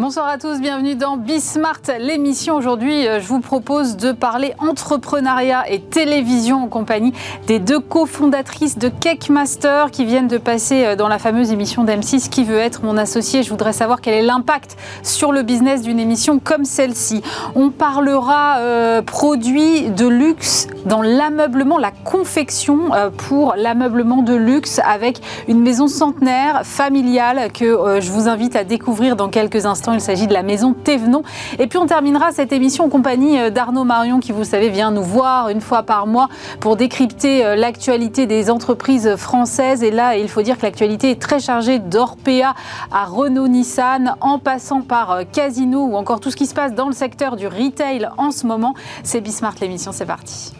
Bonsoir à tous, bienvenue dans Bismart, l'émission. Aujourd'hui, euh, je vous propose de parler entrepreneuriat et télévision en compagnie des deux cofondatrices de Cake Master qui viennent de passer euh, dans la fameuse émission d'M6 Qui veut être mon associé? Je voudrais savoir quel est l'impact sur le business d'une émission comme celle-ci. On parlera euh, produits de luxe dans l'ameublement, la confection pour l'ameublement de luxe avec une maison centenaire, familiale, que je vous invite à découvrir dans quelques instants il s'agit de la maison Thévenon. Et puis on terminera cette émission en compagnie euh, d'Arnaud Marion qui, vous savez, vient nous voir une fois par mois pour décrypter euh, l'actualité des entreprises françaises. Et là, il faut dire que l'actualité est très chargée d'Orpea à Renault-Nissan, en passant par euh, Casino ou encore tout ce qui se passe dans le secteur du retail en ce moment. C'est Bismart l'émission, c'est parti.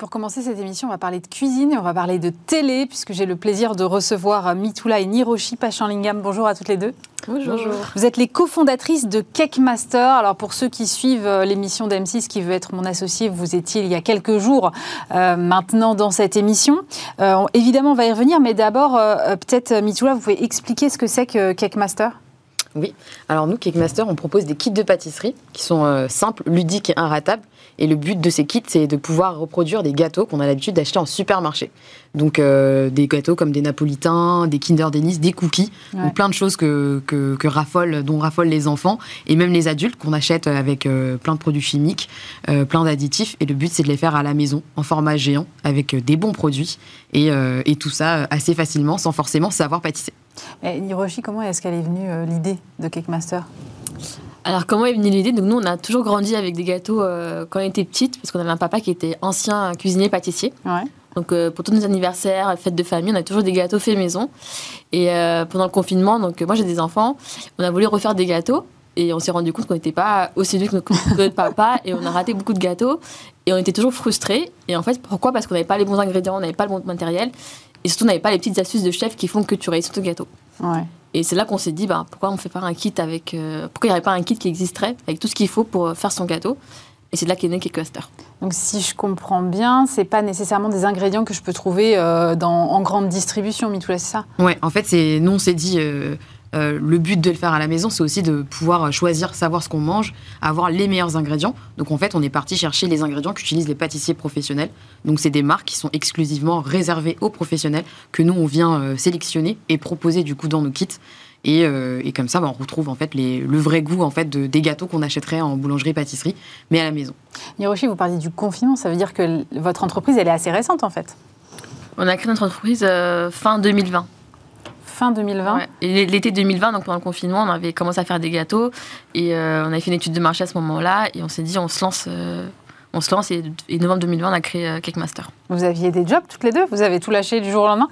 Pour commencer cette émission, on va parler de cuisine et on va parler de télé, puisque j'ai le plaisir de recevoir Mitula et Niroshi Pachanlingam. Bonjour à toutes les deux. Bonjour. Vous êtes les cofondatrices de Cake Master. Alors pour ceux qui suivent euh, l'émission d'M6 qui veut être mon associé, vous étiez il y a quelques jours euh, maintenant dans cette émission. Euh, évidemment, on va y revenir, mais d'abord, peut-être Mitula, vous pouvez expliquer ce que c'est que Cake Master? Oui, alors nous, Cake Master, on propose des kits de pâtisserie qui sont simples, ludiques et inratables et le but de ces kits, c'est de pouvoir reproduire des gâteaux qu'on a l'habitude d'acheter en supermarché. Donc euh, des gâteaux comme des napolitains, des Kinder Dennis, des cookies, plein de choses que, que, dont raffolent les enfants et même les adultes qu'on achète avec euh, plein de produits chimiques, euh, plein d'additifs. Et le but, c'est de les faire à la maison en format géant avec des bons produits et, et tout ça assez facilement sans forcément savoir pâtisser. Mais Hiroshi, comment est-ce qu'elle est venue l'idée de Cake Master? Alors, comment est venue l'idée? Donc, nous, on a toujours grandi avec des gâteaux euh, quand on était petite, parce qu'on avait un papa qui était ancien cuisinier pâtissier. Donc, euh, pour tous nos anniversaires, fêtes de famille, on a toujours des gâteaux faits maison. Et euh, pendant le confinement, donc moi j'ai des enfants, on a voulu refaire des gâteaux. Et on s'est rendu compte qu'on n'était pas aussi doués que notre papa et on a raté beaucoup de gâteaux et on était toujours frustrés. Et en fait, pourquoi? Parce qu'on n'avait pas les bons ingrédients, on n'avait pas le bon matériel et surtout on n'avait pas les petites astuces de chef qui font que tu réussis ton gâteau. Ouais. Et c'est là qu'on s'est dit, bah, pourquoi on fait pas un kit avec. Euh, pourquoi il n'y aurait pas un kit qui existerait avec tout ce qu'il faut pour faire son gâteau? Et c'est là qu'est né Cakecaster. Donc, si je comprends bien, c'est pas nécessairement des ingrédients que je peux trouver euh, dans, en grande distribution, Mitoula, c'est ça? Ouais, en fait, c'est nous, on s'est dit. Euh, euh, le but de le faire à la maison, c'est aussi de pouvoir choisir, savoir ce qu'on mange, avoir les meilleurs ingrédients. Donc en fait, on est parti chercher les ingrédients qu'utilisent les pâtissiers professionnels. Donc c'est des marques qui sont exclusivement réservées aux professionnels que nous on vient euh, sélectionner et proposer du coup dans nos kits. Et, euh, comme ça, bah, on retrouve en fait le vrai goût en fait des gâteaux qu'on achèterait en boulangerie-pâtisserie, mais à la maison. Hiroshi, vous parliez du confinement, ça veut dire que votre entreprise, elle est assez récente en fait. On a créé notre entreprise fin 2020 fin 2020 L'été 2020, donc pendant le confinement, on avait commencé à faire des gâteaux et euh, on avait fait une étude de marché à ce moment-là et on s'est dit on se lance. Euh, on se lance et, novembre 2020, on a créé euh, Cake Master. Vous aviez des jobs toutes les deux? Vous avez tout lâché du jour au lendemain?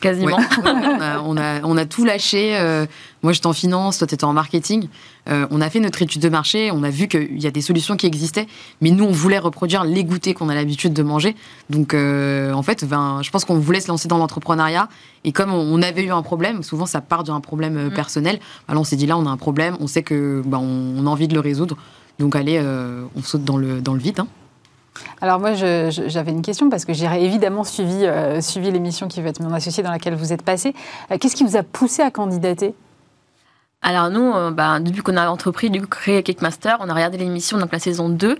Quasiment. on, a, on, a, tout lâché. Euh, moi, j'étais en finance, toi, tu étais en marketing. Euh, on a fait notre étude de marché, on a vu qu'il y a des solutions qui existaient, mais nous, on voulait reproduire les goûters qu'on a l'habitude de manger. Donc, euh, en fait, ben, je pense qu'on voulait se lancer dans l'entrepreneuriat. Et comme on avait eu un problème, souvent, ça part d'un problème mm. personnel. Alors, on s'est dit, là, on a un problème, on sait que ben, on, a envie de le résoudre. Donc, allez, on saute dans le, dans le vide. Hein. Alors moi, j'avais une question parce que j'ai évidemment suivi, euh, suivi l'émission qui va être mon associé dans laquelle vous êtes passé. Euh, qu'est-ce qui vous a poussé à candidater? Alors nous, euh, bah, depuis qu'on a entrepris, du coup, créé Cake Master, on a regardé l'émission, donc la saison 2.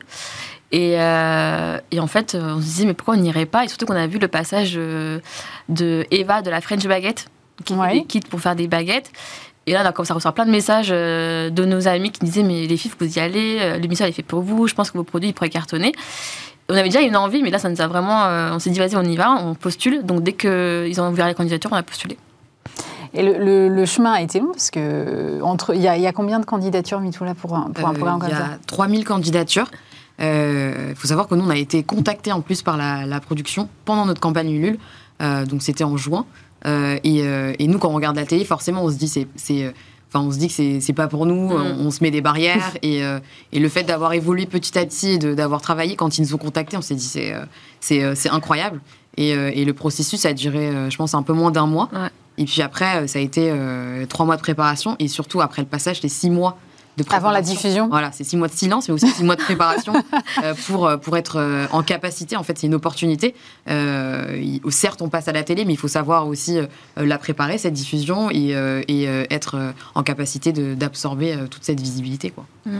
Et, et, en fait, on se disait, mais pourquoi on n'irait pas? Et surtout qu'on a vu le passage de Eva de la French Baguette, qui ouais. kits pour faire des baguettes. Et là, on a commencé à recevoir plein de messages de nos amis qui disaient, mais les filles, vous y allez, l'émission elle est faite pour vous, je pense que vos produits ils pourraient cartonner on avait déjà une envie, mais là, ça nous a vraiment. Euh, on s'est dit, vas-y, on y va, on postule. Donc, dès qu'ils ont ouvert les candidatures, on a postulé. Et le, chemin a été long parce que entre il y, a combien de candidatures Mitoula pour un, pour un programme comme ça Il y a 3000 candidatures. Il euh, faut savoir que nous on a été contactés en plus par la, production pendant notre campagne Ulule, euh, donc c'était en juin. Et, et, nous quand on regarde la télé, forcément on se dit c'est Enfin, on se dit que c'est pas pour nous, mm. on, se met des barrières. et, euh, et, le fait d'avoir évolué petit à petit et d'avoir travaillé, quand ils nous ont contactés, on s'est dit c'est euh, euh, c'est incroyable. Et, et, le processus a duré, je pense, un peu moins d'un mois. Et puis après, ça a été trois mois de préparation et surtout après le passage, c'était six mois de Avant la diffusion Voilà, c'est six mois de silence, mais aussi six mois de préparation pour, pour être en capacité. En fait, c'est une opportunité. certes, on passe à la télé, mais il faut savoir aussi la préparer, cette diffusion, et, et être en capacité d'absorber toute cette visibilité. Quoi. Mm.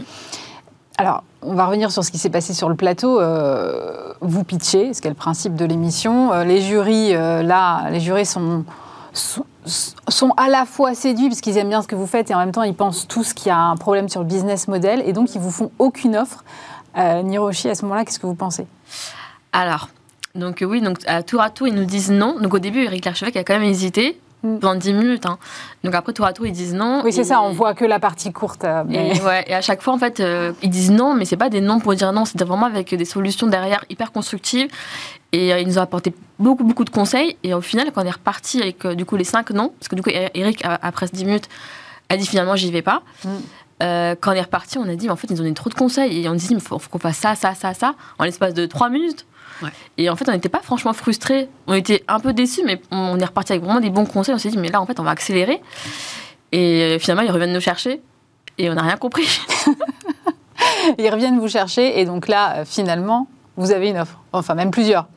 Alors, on va revenir sur ce qui s'est passé sur le plateau. Euh, vous pitchez, ce qui est le principe de l'émission. Euh, les jurys, euh, là, les jurés sont, sont, à la fois séduits parce qu'ils aiment bien ce que vous faites et en même temps ils pensent tous qu'il y a un problème sur le business model et donc ils vous font aucune offre. Niroshi, à ce moment-là, qu'est-ce que vous pensez? Alors, donc oui, donc à tour à tour ils nous disent non. Donc au début, Eric Larchevêque a quand même hésité. Mm. pendant 10 minutes. Hein. Donc après, tour à tour, ils disent non. Oui, c'est ça, on voit que la partie courte. Euh, et, ouais, et à chaque fois, en fait, euh, ils disent non, mais c'est pas des noms pour dire non, c'est vraiment avec des solutions derrière hyper constructives. Et euh, ils nous ont apporté beaucoup, beaucoup de conseils. Et au final, quand on est reparti avec du coup les 5 noms, parce que du coup, Eric, après 10 minutes, a dit finalement, j'y vais pas. Mm. quand on est reparti, on a dit, en fait, ils nous ont donné trop de conseils. Et on dit, il faut, faut qu'on fasse ça, ça, ça, ça, en l'espace de 3 minutes. Et en fait, on n'était pas franchement frustrés. On était un peu déçus, mais on est reparti avec vraiment des bons conseils. On s'est dit, mais là, en fait, on va accélérer. Et finalement, ils reviennent nous chercher. Et on n'a rien compris. ils reviennent vous chercher. Et donc là, finalement, vous avez une offre, enfin même plusieurs.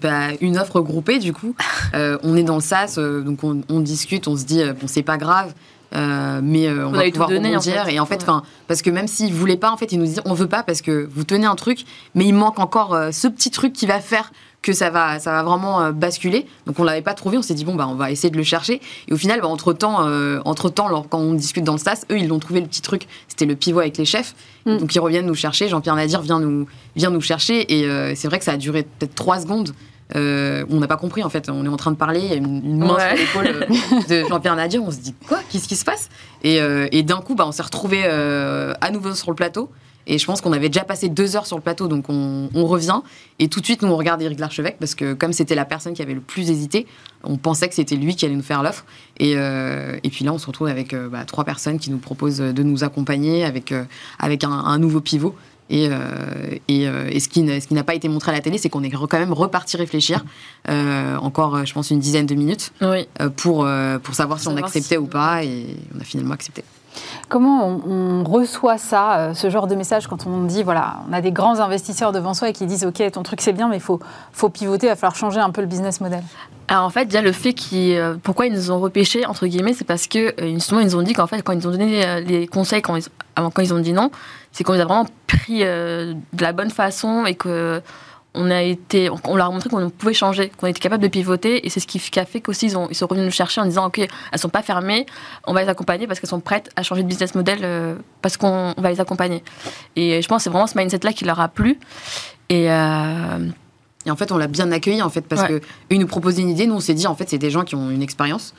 Bah, une offre groupée du coup. Euh, on est dans le SAS, euh, donc on, on, discute, on se dit bon c'est pas grave, euh, mais euh, on, va pouvoir donner, rebondir. Et en fait, enfin, parce que même s'ils voulaient pas, en fait, ils nous disent on veut pas parce que vous tenez un truc, mais il manque encore euh, ce petit truc qui va faire que ça va, ça va vraiment basculer. Donc on l'avait pas trouvé, on s'est dit bon bah on va essayer de le chercher. Et au final, bah, entre temps, entre temps, quand on discute dans le SAS, eux ils l'ont trouvé le petit truc. C'était le pivot avec les chefs. Mm. Donc ils reviennent nous chercher. Jean-Pierre Nadir vient nous, vient nous chercher. Et c'est vrai que ça a duré peut-être trois secondes. Euh, on n'a pas compris en fait. On est en train de parler, il y a une, main sur l'épaule euh, de Jean-Pierre Nadir. On se dit quoi? Qu'est-ce qui se passe? Et, euh, d'un coup, bah, on s'est retrouvé à nouveau sur le plateau. Et je pense qu'on avait déjà passé deux heures sur le plateau, donc on, revient. Et tout de suite, nous, on regarde Éric Larchevêque, parce que comme c'était la personne qui avait le plus hésité, on pensait que c'était lui qui allait nous faire l'offre. Et, puis là, on se retrouve avec bah, trois personnes qui nous proposent de nous accompagner avec, avec un nouveau pivot. Et, euh, euh, et, ce qui n'a pas été montré à la télé, c'est qu'on est quand même reparti réfléchir, euh, encore, je pense, une dizaine de minutes, pour, pour savoir si on acceptait ou pas, et on a finalement accepté. Comment on, reçoit ça, ce genre de message, quand on dit, voilà, on a des grands investisseurs devant soi et qui disent, OK, ton truc c'est bien, mais il faut, faut pivoter, il va falloir changer un peu le business model. Alors en fait, déjà le fait qu'ils, pourquoi ils nous ont repêché entre guillemets, c'est parce que justement ils nous ont dit qu'en fait quand ils ont donné les conseils quand ils, quand ils ont dit non, c'est qu'on les a vraiment pris euh, de la bonne façon et que on a été, on leur a montré qu'on pouvait changer, qu'on était capable de pivoter, et c'est ce qui, a fait qu'aussi ils, ils sont revenus nous chercher en disant ok, elles sont pas fermées, on va les accompagner parce qu'elles sont prêtes à changer de business model euh, parce qu'on va les accompagner. Et je pense que c'est vraiment ce mindset là qui leur a plu. Et euh, et en fait, on l'a bien accueilli en fait parce que nous proposaient une idée, nous on s'est dit en fait c'est des gens qui ont une expérience,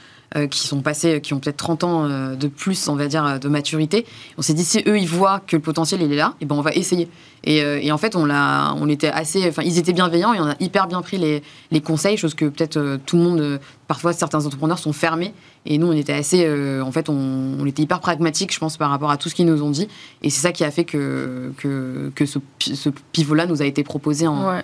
qui sont passés, qui ont peut-être 30 ans euh, de plus, on va dire, de maturité. On s'est dit, si eux, ils voient que le potentiel, il est là, et eh ben on va essayer. Et, euh, et en fait, on, l'a, on était assez, enfin, ils étaient bienveillants et on a hyper bien pris les, les conseils, chose que peut-être tout le monde, parfois certains entrepreneurs sont fermés. Et nous, on était assez, en fait, on, on, était hyper pragmatique, je pense, par rapport à tout ce qu'ils nous ont dit. Et c'est ça qui a fait que, que, que ce, ce pivot-là nous a été proposé en,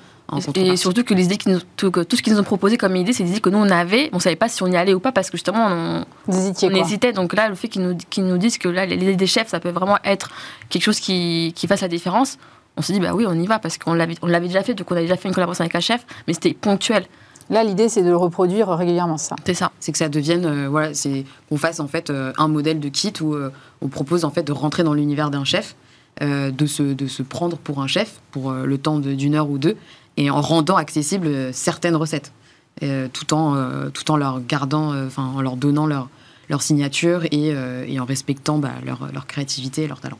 et surtout que, les idées qui nous, tout, que tout ce qu'ils nous ont proposé comme idée, c'est des idées que nous on avait. On savait pas si on y allait ou pas parce que justement on, on hésitait. Donc là, le fait qu'ils nous, disent que là, les idées des chefs, ça peut vraiment être quelque chose qui, qui fasse la différence. On s'est dit bah oui, on y va parce qu'on l'avait, on l'avait déjà fait, donc on avait déjà fait une collaboration avec un chef, mais c'était ponctuel. Là, l'idée, c'est de le reproduire régulièrement, ça. C'est ça. C'est que ça devienne, euh, voilà, c'est qu'on fasse en fait euh, un modèle de kit où euh, on propose en fait de rentrer dans l'univers d'un chef, de se, de se prendre pour un chef pour le temps d'une heure ou deux, et en rendant accessibles certaines recettes, tout, en, tout en leur gardant, en leur donnant leur, leur signature et, et en respectant bah, leur, leur, créativité et leur talent.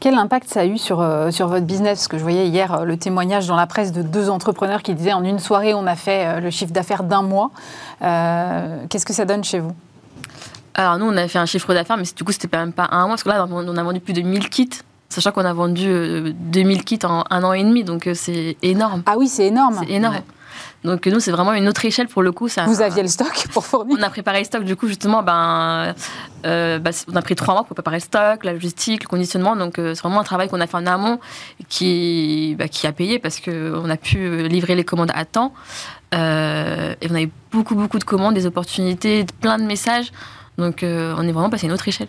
Quel impact ça a eu sur, sur votre business? Parce que je voyais hier le témoignage dans la presse de deux entrepreneurs qui disaient en une soirée, on a fait le chiffre d'affaires d'un mois. Qu'est-ce que ça donne chez vous? Alors nous, on a fait un chiffre d'affaires, mais du coup, c'était même pas un mois, parce que là, on a vendu plus de 1000 kits Sachant qu'on a vendu 2000 euh, kits en un an et demi, donc euh, c'est énorme. Ah oui, c'est énorme. C'est énorme. Donc nous, c'est vraiment une autre échelle pour le coup. Ça, Vous aviez le stock pour fournir On a préparé le stock, du coup, justement, ben, euh, bah, on a pris trois mois pour préparer le stock, la logistique, le conditionnement. Donc c'est vraiment un travail qu'on a fait en amont qui, bah, qui a payé parce qu'on a pu livrer les commandes à temps. et on a eu beaucoup, beaucoup de commandes, des opportunités, plein de messages. Donc on est vraiment passé à une autre échelle.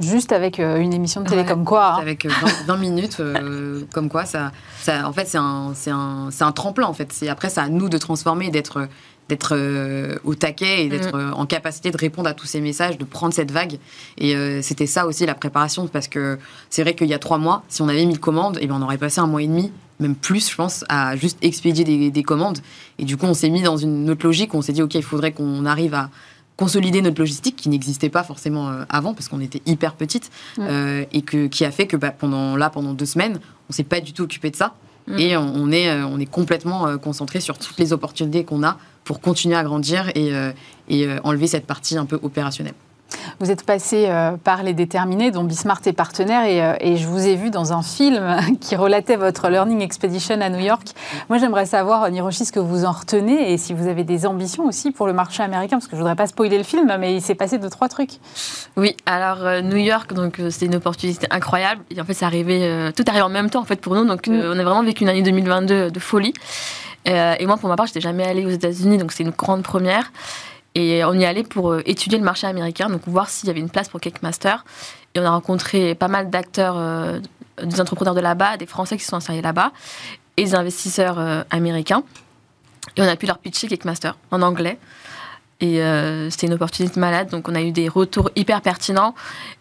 Juste avec une émission de télé comme quoi. Hein. Avec 20, minutes, comme quoi, ça, ça en fait, c'est un, un, un, tremplin. En fait. Après, c'est à nous de transformer, d'être d'être euh, au taquet et d'être mm. euh, en capacité de répondre à tous ces messages, de prendre cette vague. Et euh, c'était ça aussi la préparation, parce que c'est vrai qu'il y a trois mois, si on avait mis commandes, et eh ben on aurait passé un mois et demi, même plus, je pense, à juste expédier des, commandes. Et du coup, on s'est mis dans une autre logique. On s'est dit, OK, il faudrait qu'on arrive à consolider notre logistique qui n'existait pas forcément avant parce qu'on était hyper petite mm. et que, qui a fait que bah, pendant là pendant deux semaines on s'est pas du tout occupé de ça mm. et on, est on est complètement concentré sur toutes les opportunités qu'on a pour continuer à grandir et, euh, et euh, enlever cette partie un peu opérationnelle. Vous êtes passé euh, par les déterminés, dont Bismart est partenaire, et, et, je vous ai vu dans un film qui relatait votre Learning Expedition à New York. Moi, j'aimerais savoir, Niroshi, ce que vous en retenez et si vous avez des ambitions aussi pour le marché américain, parce que je ne voudrais pas spoiler le film, mais il s'est passé deux, trois trucs. Oui, alors New York, donc c'était une opportunité incroyable. Et en fait, ça arrivait, tout arrive en même temps en fait pour nous, donc mm. on a vraiment vécu une année 2022 de folie. Euh, et moi, pour ma part, j'étais jamais allée aux États-Unis, donc c'est une grande première. Et on y allait pour euh, étudier le marché américain, donc voir s'il y avait une place pour Cake Master. Et on a rencontré pas mal d'acteurs, euh, des entrepreneurs de là-bas, des Français qui sont installés là-bas, et des investisseurs américains. Et on a pu leur pitcher Cake Master en anglais. Et c'était une opportunité malade. Donc, on a eu des retours hyper pertinents.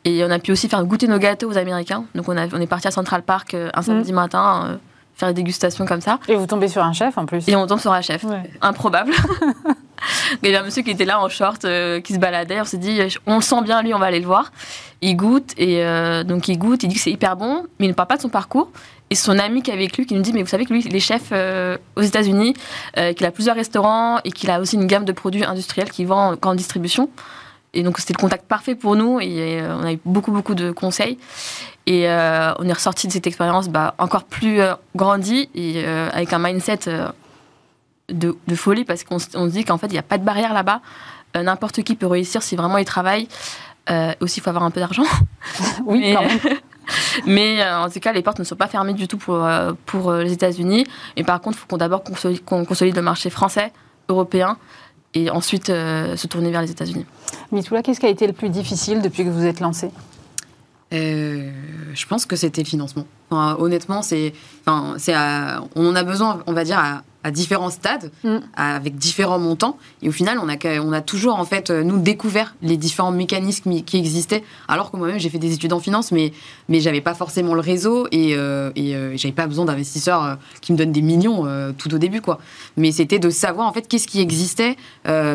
Et on a pu aussi faire goûter nos gâteaux aux Américains. Donc, on, a, on est parti à Central Park un samedi mmh. matin faire des dégustations comme ça. Et vous tombez sur un chef en plus Et on tombe sur un chef. Improbable. Il y avait un monsieur qui était là en short, euh, qui se baladait. On s'est dit, on le sent bien, lui, on va aller le voir. Il goûte, et euh, donc il goûte, il dit que c'est hyper bon, mais il ne parle pas de son parcours. Et son ami qui est avec lui, qui nous dit, mais vous savez que lui, il est chef euh, aux États-Unis, qu'il a plusieurs restaurants et qu'il a aussi une gamme de produits industriels qu'il vend en distribution. Et donc c'était le contact parfait pour nous et on a eu beaucoup beaucoup de conseils. Et euh, on est ressorti de cette expérience bah, encore plus euh, grandi et euh, avec un mindset de, folie parce qu'on se dit qu'en fait, il n'y a pas de barrière là-bas. N'importe qui peut réussir si vraiment il travaille. aussi, il faut avoir un peu d'argent. oui, mais, quand même. mais en tout cas, les portes ne sont pas fermées du tout pour, pour les États-Unis. Mais par contre, il faut qu'on d'abord consolide, consolide, le marché français, européen, et ensuite se tourner vers les États-Unis. Mitoula, qu'est-ce qui a été le plus difficile depuis que vous êtes lancé? Je pense que c'était le financement. honnêtement, c'est, on en a besoin, on va dire, à, à différents stades, mm. avec différents montants. Et au final, on a, on a toujours, en fait, euh, nous, découvert les différents mécanismes qui existaient. Alors que moi-même, j'ai fait des études en finance, mais, mais j'avais pas forcément le réseau et, euh, et euh, j'avais pas besoin d'investisseurs qui me donnent des millions tout au début, quoi. Mais c'était de savoir, en fait, qu'est-ce qui existait,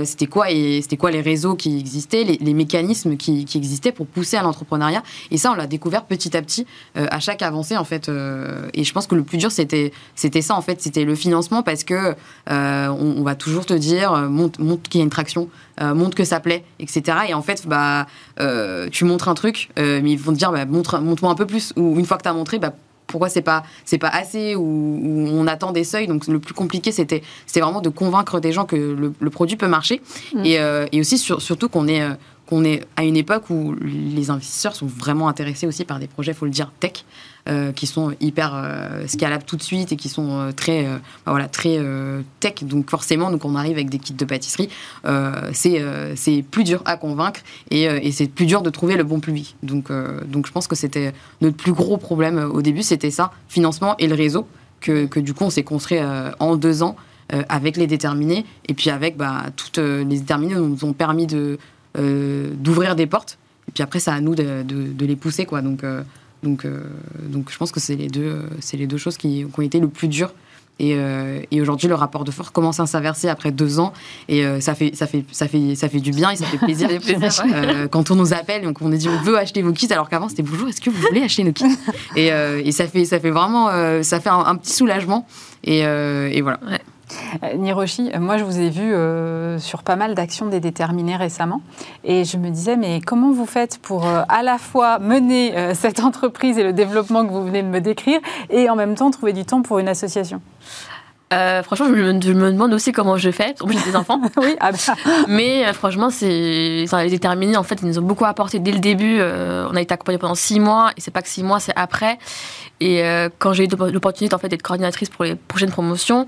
c'était quoi, et c'était quoi les réseaux qui existaient, les, mécanismes qui, qui, existaient pour pousser à l'entrepreneuriat. Et ça, on l'a découvert petit à petit à chaque avancée, en fait. et je pense que le plus dur, c'était, c'était ça, en fait, c'était le financement parce que euh, on, va toujours te dire euh, montre, qu'il y a une traction, euh, montre que ça plaît, etc. Et en fait, bah, tu montres un truc, mais ils vont te dire bah, montre, montre-moi un peu plus. Ou une fois que tu as montré, bah, pourquoi c'est pas c'est pas assez ou, on attend des seuils donc le plus compliqué c'était c'était vraiment de convaincre des gens que le, produit peut marcher mmh. et, aussi surtout qu'on est qu'on est à une époque où les investisseurs sont vraiment intéressés aussi par des projets faut le dire tech euh, qui sont hyper euh, scalables tout de suite et qui sont euh, très, bah voilà, très tech. Donc forcément, donc on arrive avec des kits de pâtisserie, c'est plus dur à convaincre et, et c'est plus dur de trouver le bon public. Donc, donc je pense que c'était notre plus gros problème au début, c'était ça, financement et le réseau, que, que du coup on s'est construit en deux ans avec les déterminés et puis avec bah, toutes les déterminés nous ont permis de d'ouvrir des portes et puis après c'est à nous de, de, de, les pousser quoi donc donc, euh, donc je pense que c'est les deux, c'est les deux choses qui, ont été le plus dur. Et, euh, et aujourd'hui, le rapport de force commence à s'inverser après deux ans, et euh, ça fait ça fait ça fait ça fait du bien et ça fait plaisir. quand on nous appelle, donc on nous dit on veut acheter vos kits, alors qu'avant c'était bonjour, est-ce que vous voulez acheter nos kits? Et, et, ça fait ça fait vraiment ça fait un, petit soulagement. Et, et voilà. Euh, Niroshi, moi je vous ai vu euh, sur pas mal d'actions des déterminés récemment et je me disais mais comment vous faites pour euh, à la fois mener cette entreprise et le développement que vous venez de me décrire et en même temps trouver du temps pour une association? Franchement, je me, demande aussi comment je fais. En plus, j'ai des enfants. oui, ah bah. Mais franchement, c'est, les déterminés, en fait, ils nous ont beaucoup apporté dès le début. on a été accompagnés pendant six mois, et c'est pas que six mois, c'est après. Et quand j'ai eu l'opportunité en fait, d'être coordinatrice pour les prochaines promotions,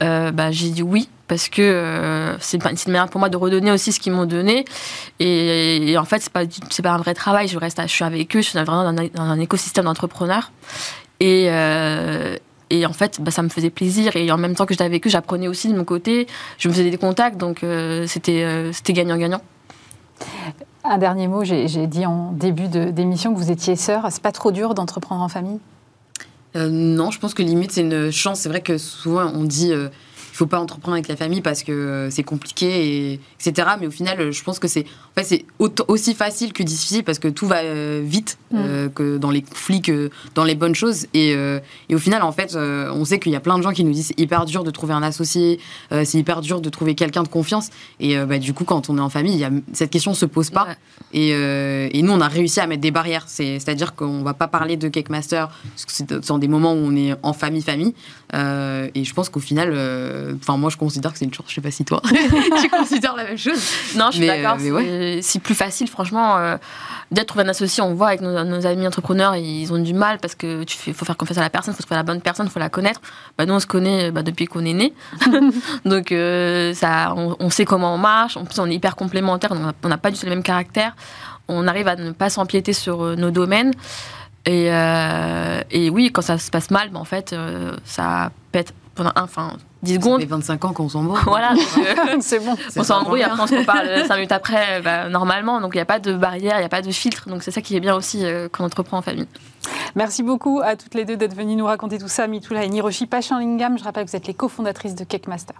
bah, j'ai dit oui parce que euh, c'est une manière pour moi de redonner aussi ce qu'ils m'ont donné. Et, en fait, c'est pas c'est pas un vrai travail. Je reste, je suis avec eux, je suis vraiment dans un, écosystème d'entrepreneurs. Et, euh, et en fait, bah, ça me faisait plaisir. Et en même temps que j'étais avec eux, j'apprenais aussi de mon côté. Je me faisais des contacts, donc euh, c'était c'était gagnant-gagnant. Un dernier mot, j'ai dit en début d'émission que vous étiez sœur. C'est pas trop dur d'entreprendre en famille? Non, je pense que limite c'est une chance. C'est vrai que souvent on dit faut pas entreprendre avec la famille parce que euh, c'est compliqué, et, etc. Mais au final, je pense que c'est c'est aussi facile que difficile parce que tout va euh, vite, mm. euh, que dans les conflits, que dans les bonnes choses. Et, et au final, en fait, on sait qu'il y a plein de gens qui nous disent c'est hyper dur de trouver un associé, c'est hyper dur de trouver quelqu'un de confiance. Et bah, du coup, quand on est en famille, y a, cette question se pose pas. Et, et, nous, on a réussi à mettre des barrières. C'est-à-dire qu'on va pas parler de Cake Master parce que c'est dans des moments où on est en famille, famille. et je pense qu'au final, Enfin, moi, je considère que c'est une chance. Je sais pas si toi, tu considères la même chose. Non, je suis d'accord. C'est plus facile, franchement. Euh, Déjà, trouver un associé, on voit avec nos, amis entrepreneurs, ils ont du mal parce que tu fais, faut faire confiance à la personne, faut trouver la bonne personne, faut la connaître. Bah, nous, on se connaît bah, depuis qu'on est né. donc, euh, ça, on, sait comment on marche. En plus, on est hyper complémentaires. On n'a pas du tout le même caractère. On arrive à ne pas s'empiéter sur euh, nos domaines. Et, et, oui, quand ça se passe mal, bah, en fait, ça pète pendant un, enfin, 10 secondes. Ça fait 25 ans qu'on s'embrouille. Voilà, euh, c'est bon. On s'embrouille, après on se reparle 5 minutes après, bah, normalement. Donc il n'y a pas de barrière, il n'y a pas de filtre. Donc c'est ça qui est bien aussi euh, quand on entreprend en famille. Merci beaucoup à toutes les deux d'être venues nous raconter tout ça. Mitoula et Niroshi Pachanlingam, je rappelle que vous êtes les cofondatrices de Cake Master.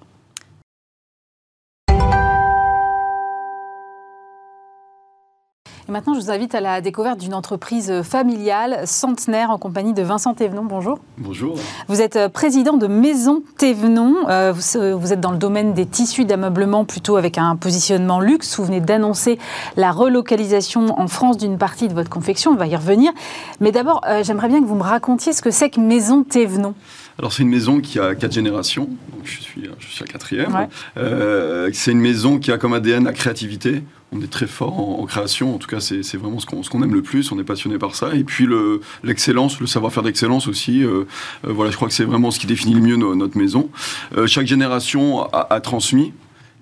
Maintenant, je vous invite à la découverte d'une entreprise familiale, centenaire, en compagnie de Vincent Thévenon. Bonjour. Bonjour. Vous êtes euh, président de Maison Thévenon. Euh, euh, vous êtes dans le domaine des tissus d'ameublement, plutôt avec un positionnement luxe. Vous venez d'annoncer la relocalisation en France d'une partie de votre confection. On va y revenir. Mais d'abord, j'aimerais bien que vous me racontiez ce que c'est que Maison Thévenon. Alors c'est une maison qui a quatre générations, donc je suis, je suis la quatrième. c'est une maison qui a comme ADN la créativité on est très fort en, création. En tout cas, c'est vraiment ce qu'on aime le plus. On est passionné par ça. Et puis l'excellence, le, savoir-faire d'excellence aussi. Euh, euh, voilà, je crois que c'est vraiment ce qui définit le mieux notre maison. Euh, chaque génération a transmis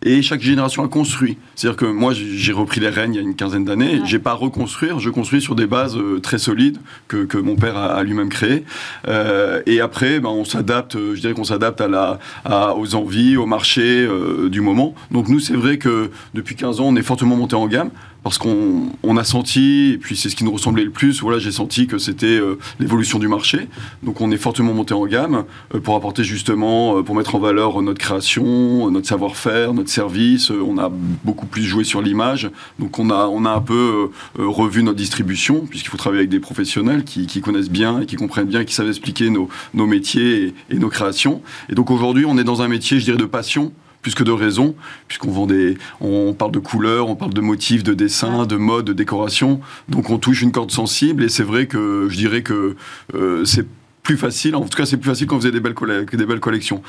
et chaque génération a construit. C'est-à-dire que moi, j'ai repris les rênes il y a une quinzaine d'années. J'ai pas à reconstruire, je construis sur des bases euh, très solides que, que mon père a, lui-même créées. Euh, et après, ben, on s'adapte. Euh, je dirais qu'on s'adapte à la, aux envies, au marché euh, du moment. Donc nous, c'est vrai que depuis 15 ans, on est fortement monté en gamme parce qu'on on a senti, et puis c'est ce qui nous ressemblait le plus, voilà, j'ai senti que c'était l'évolution du marché. Donc on est fortement monté en gamme pour apporter justement, pour mettre en valeur notre création, notre savoir-faire, notre service. on a beaucoup plus joué sur l'image. Donc on a, on a un peu euh, revu notre distribution, puisqu'il faut travailler avec des professionnels qui, connaissent bien et qui comprennent bien, qui savent expliquer nos métiers et, nos créations. Et donc aujourd'hui, on est dans un métier, je dirais, de passion plus que de raison, puisqu'on vend des, on parle de couleurs, on parle de motifs, de dessins, de mode, de décoration. Donc on touche une corde sensible et c'est vrai que je dirais que euh, c'est plus facile. En tout cas, c'est plus facile quand vous avez des belles, des belles collections.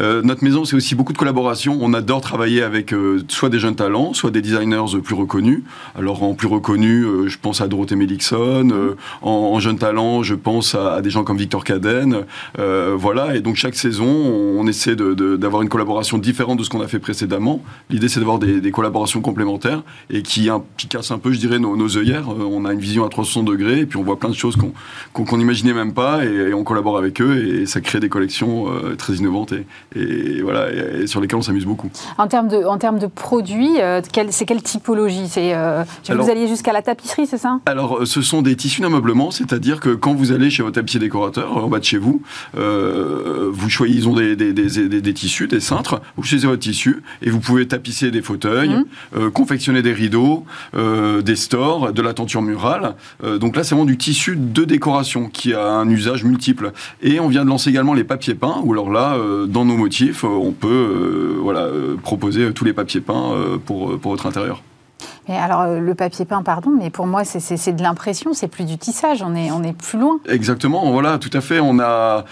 Euh, notre maison, c'est aussi beaucoup de collaborations. On adore travailler avec euh, soit des jeunes talents, soit des designers plus reconnus. Alors, en plus reconnus, euh, je pense à Dorothée Melixon. En, en, jeunes talents, je pense à, des gens comme Victor Caden. voilà. Et donc, chaque saison, on, essaie d'avoir une collaboration différente de ce qu'on a fait précédemment. L'idée, c'est d'avoir des, collaborations complémentaires et qui, qui cassent un peu, je dirais, nos, œillères. On a une vision à 360 degrés et puis on voit plein de choses qu'on n'imaginait même pas et, et on collabore avec eux et ça crée des collections euh, très innovantes et, voilà, et, sur lesquelles on s'amuse beaucoup. En termes de, en termes de produits, euh, c'est quelle typologie? C'est, euh, Vous alliez jusqu'à la tapisserie, c'est ça? Alors, ce sont des tissus d'ameublement, c'est-à-dire que quand vous allez chez votre tapissier décorateur, en bas de chez vous, vous choisissez, des, des, tissus, des cintres, vous choisissez votre tissu et vous pouvez tapisser des fauteuils, mmh. confectionner des rideaux, des stores, de la tenture murale. donc là, c'est vraiment du tissu de décoration qui a un usage multiple et on vient de lancer également les papiers peints, où alors là, euh, dans nos motifs, euh, on peut euh, proposer tous les papiers peints pour votre intérieur. Et alors, euh, le papier peint, pardon, mais pour moi, c'est de l'impression, c'est plus du tissage, on est, on est plus loin. Exactement, voilà, tout à fait. On a,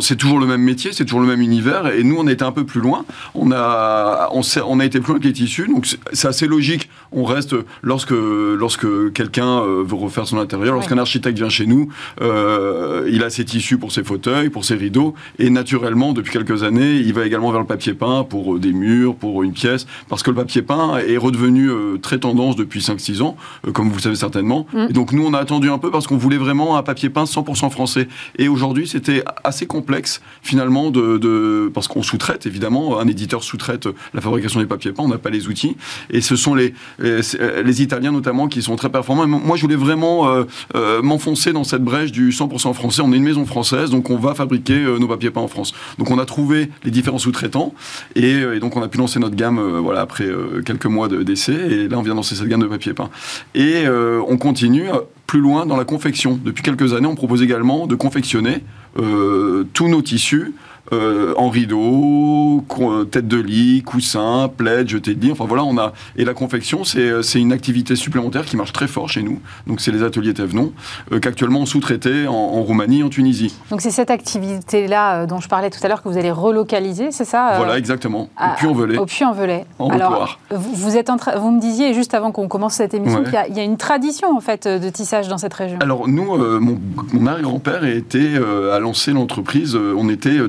c'est toujours le même métier, c'est toujours le même univers, et nous, on était un peu plus loin. On a, on, on a été plus loin que les tissus, donc c'est assez logique. On reste, lorsque, lorsque quelqu'un euh, veut refaire son intérieur, lorsqu'un architecte vient chez nous, euh, il a ses tissus pour ses fauteuils, pour ses rideaux, et naturellement, depuis quelques années, il va également vers le papier peint pour des murs, pour une pièce, parce que le papier peint est redevenu très tendance depuis 5-6 ans, euh, comme vous le savez certainement. Mm. Et donc nous, on a attendu un peu parce qu'on voulait vraiment un papier peint 100% français. Et aujourd'hui, c'était assez complexe finalement de, parce qu'on sous-traite évidemment, un éditeur sous-traite la fabrication des papiers peints, on n'a pas les outils. Et ce sont les, les, Italiens notamment qui sont très performants. moi, je voulais vraiment euh, euh, m'enfoncer dans cette brèche du 100% français. On est une maison française, donc on va fabriquer nos papiers peints en France. Donc on a trouvé les différents sous-traitants et, donc on a pu lancer notre gamme voilà après quelques mois d'essai. et là, on vient lancer cette gamme de papier peint. Et euh, on continue plus loin dans la confection. Depuis quelques années, on propose également de confectionner euh, tous nos tissus euh, en rideau, tête de lit, coussin, plaid, jeté de lit. Enfin voilà, on a et la confection, c'est euh, une activité supplémentaire qui marche très fort chez nous. Donc c'est les ateliers Thévenon euh, qu'actuellement on sous-traitait en, Roumanie, en Tunisie. Donc c'est cette activité-là dont je parlais tout à l'heure que vous allez relocaliser, c'est ça Voilà, exactement. Au Puy-en-Velay. Au Puy-en-Velay. En Alors, vous, êtes en vous me disiez juste avant qu'on commence cette émission qu'il y, a une tradition en fait de tissage dans cette région. Alors nous, mon, mon arrière-grand-père était à lancer l'entreprise. on était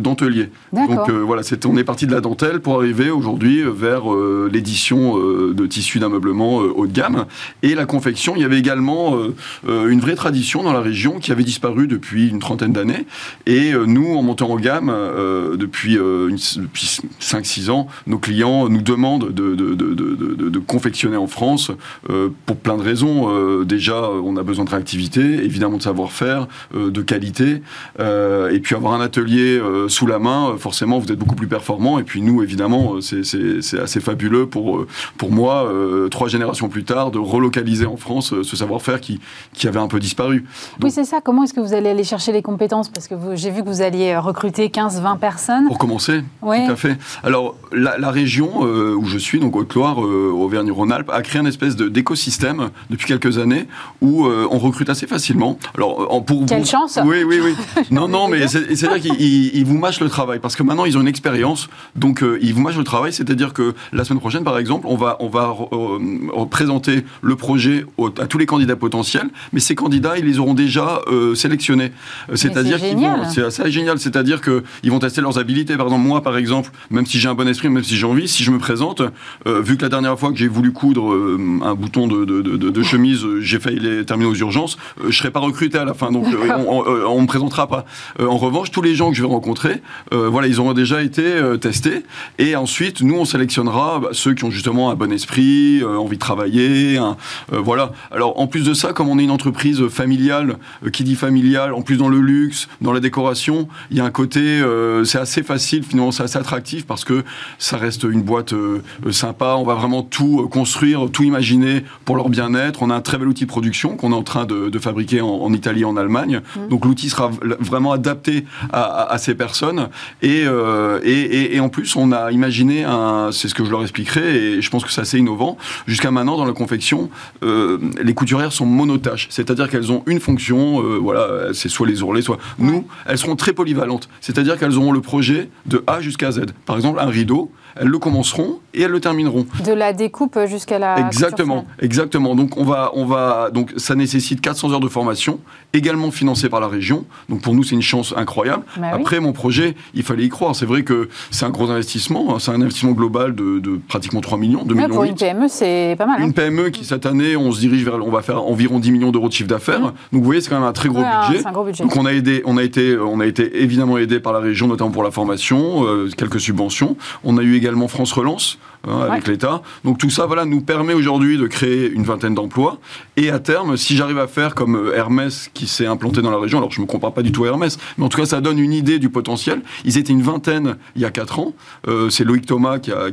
donc euh, voilà, on est parti de la dentelle pour arriver aujourd'hui euh, vers euh, l'édition de tissus d'ameublement haut de gamme. Et la confection, il y avait également une vraie tradition dans la région qui avait disparu depuis une trentaine d'années. Et nous, en montant en gamme, depuis, 5-6 ans, nos clients nous demandent de, de, confectionner en France pour plein de raisons. déjà, on a besoin de réactivité, évidemment de savoir-faire, de qualité, et puis avoir un atelier sous la main, euh, forcément, vous êtes beaucoup plus performant. Et puis nous, évidemment, euh, c'est assez fabuleux pour, euh, pour moi, trois générations plus tard, de relocaliser en France ce savoir-faire qui, qui avait un peu disparu. oui, c'est ça. Comment est-ce que vous allez aller chercher les compétences? Parce que j'ai vu que vous alliez recruter 15-20 personnes. Pour commencer, oui. tout à fait. Alors, la, région où je suis, donc Haute-Loire, Auvergne-Rhône-Alpes, a créé un espèce d'écosystème depuis quelques années où on recrute assez facilement. Alors, pour, Quelle chance Oui, oui, oui. non, non, mais c'est-à-dire qu'ils vous mâchent le travail parce que maintenant ils ont une expérience, donc euh, ils vous mâchent le travail. C'est-à-dire que la semaine prochaine, par exemple, on va on va euh, présenter le projet à tous les candidats potentiels, mais ces candidats ils les auront déjà euh, sélectionnés. C'est-à-dire qu'ils vont, c'est assez génial. C'est-à-dire que ils vont tester leurs habilités. Par exemple, moi, par exemple, même si j'ai un bon esprit, même si j'ai envie, si je me présente, vu que la dernière fois que j'ai voulu coudre un bouton de, de, de, chemise, j'ai failli les terminer aux urgences, je serai pas recruté à la fin, donc on, on, me présentera pas. en revanche, tous les gens que je vais rencontrer, voilà, ils auront déjà été euh, testés. Et ensuite, nous, on sélectionnera bah, ceux qui ont justement un bon esprit, euh, envie de travailler. Euh, voilà. Alors, en plus de ça, comme on est une entreprise familiale, qui dit familiale, en plus dans le luxe, dans la décoration, il y a un côté, c'est assez facile, finalement, c'est assez attractif parce que ça reste une boîte sympa. On va vraiment tout construire, tout imaginer pour leur bien-être. On a un très bel outil de production qu'on est en train de, fabriquer en, Italie et en Allemagne. Mmh. Donc, l'outil sera vraiment adapté à, à ces personnes. Euh, et, et, en plus, on a imaginé, c'est ce que je leur expliquerai, et je pense que c'est assez innovant, jusqu'à maintenant dans la confection, euh, les couturières sont monotaches, c'est-à-dire qu'elles ont une fonction, euh, voilà, c'est soit les ourlets, soit... Nous, elles seront très polyvalentes, c'est-à-dire qu'elles auront le projet de A jusqu'à Z. Par exemple, un rideau, elles le commenceront et elles le termineront. De la découpe jusqu'à la. Exactement, exactement. Donc on va, on va, donc ça nécessite 400 heures de formation, également financée par la région. Donc pour nous c'est une chance incroyable. Bah Après mon projet, il fallait y croire. C'est vrai que c'est un gros investissement, hein. c'est un investissement global de, pratiquement 3 millions, 2 millions. Pour une PME, c'est pas mal. Hein. Une PME qui cette année, on se dirige vers, on va faire environ 10 millions d'euros de chiffre d'affaires. Mmh. Donc vous voyez, c'est quand même un très gros, budget. Un gros budget. Donc on a aidé, on a été, on a été évidemment aidé par la région, notamment pour la formation, euh, quelques subventions. On a eu également France Relance hein, avec l'État. Donc tout ça, voilà, nous permet aujourd'hui de créer une vingtaine d'emplois. Et à terme, si j'arrive à faire comme euh, Hermès qui s'est implanté dans la région, alors je ne me compare pas du tout à Hermès, mais en tout cas ça donne une idée du potentiel. Ils étaient une vingtaine il y a 4 ans. Euh, c'est Loïc Thomas qui a,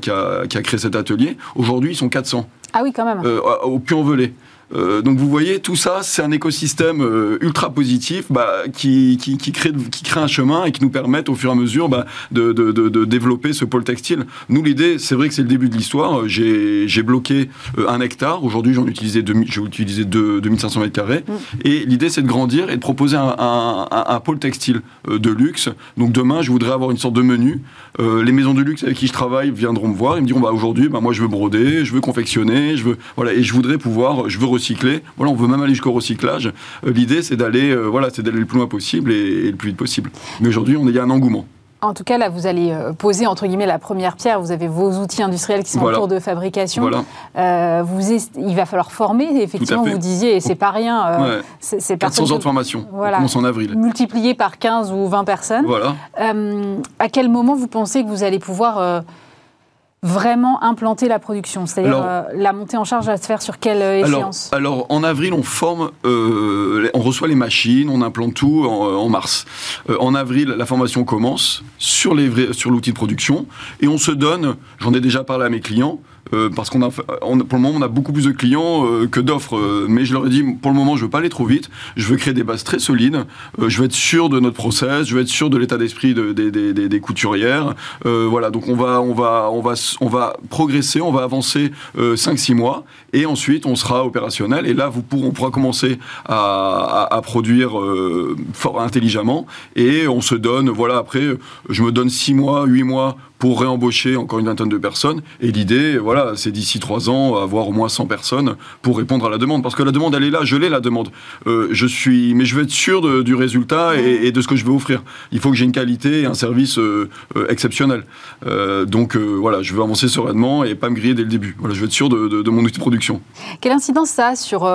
créé cet atelier. Aujourd'hui, ils sont 400. Ah oui, quand même. Euh, au Puy-en-Velay. Euh, donc vous voyez, tout ça, c'est un écosystème euh, ultra positif bah, qui, qui, qui, crée, qui crée un chemin et qui nous permet au fur et à mesure bah, de, de, de, de, développer ce pôle textile. Nous, l'idée, c'est vrai que c'est le début de l'histoire. J'ai bloqué euh, un hectare. Aujourd'hui, j'en utilisais j'ai utilisé 2500 mètres carrés. Mm. Et l'idée, c'est de grandir et de proposer un, un, un, pôle textile de luxe. Donc demain, je voudrais avoir une sorte de menu. les maisons de luxe avec qui je travaille viendront me voir. Ils me diront, bah, aujourd'hui, bah, moi, je veux broder, je veux confectionner, je veux, voilà, et je voudrais pouvoir, je veux recycler. Voilà, on veut même aller jusqu'au recyclage. Euh, l'idée, c'est d'aller, euh, voilà, c'est d'aller le plus loin possible et, le plus vite possible. Mais aujourd'hui, il y a un engouement. En tout cas, là, vous allez euh, poser entre guillemets la première pierre. Vous avez vos outils industriels qui sont en cours de fabrication. Voilà. vous il va falloir former. Effectivement, vous disiez, et c'est pas rien. c'est 400 heures de formation. Voilà. On commence en avril. Multiplié par 15 ou 20 personnes. Voilà. à quel moment vous pensez que vous allez pouvoir vraiment implanter la production C'est-à-dire euh, la montée en charge va se faire sur quelle euh, échéance? alors, en avril, on forme, euh, on reçoit les machines, on implante tout en, mars. en avril, la formation commence sur l'outil sur de production et on se donne, j'en ai déjà parlé à mes clients, euh, parce qu'on a, pour le moment, on a beaucoup plus de clients euh, que d'offres. Euh, mais je leur ai dit, pour le moment, je veux pas aller trop vite. Je veux créer des bases très solides. je veux être sûr de notre process. Je veux être sûr de l'état d'esprit de, des couturières. voilà. Donc on va, on va, on va, on va progresser. On va avancer 5-6 mois. Et ensuite, on sera opérationnel. Et là, vous on pourra commencer à, produire fort intelligemment. Et on se donne, voilà, après, je me donne 6 mois, 8 mois pour réembaucher encore une vingtaine de personnes. Et l'idée, voilà, c'est d'ici trois ans avoir au moins 100 personnes pour répondre à la demande. Parce que la demande, elle est là, je l'ai la demande. Euh, je suis, mais je veux être sûr du résultat et, de ce que je vais offrir. Il faut que j'ai une qualité et un service euh, euh, exceptionnel. donc voilà, je veux avancer sereinement et pas me griller dès le début. Voilà, je veux être sûr de, mon outil de production. Quelle incidence ça a sur,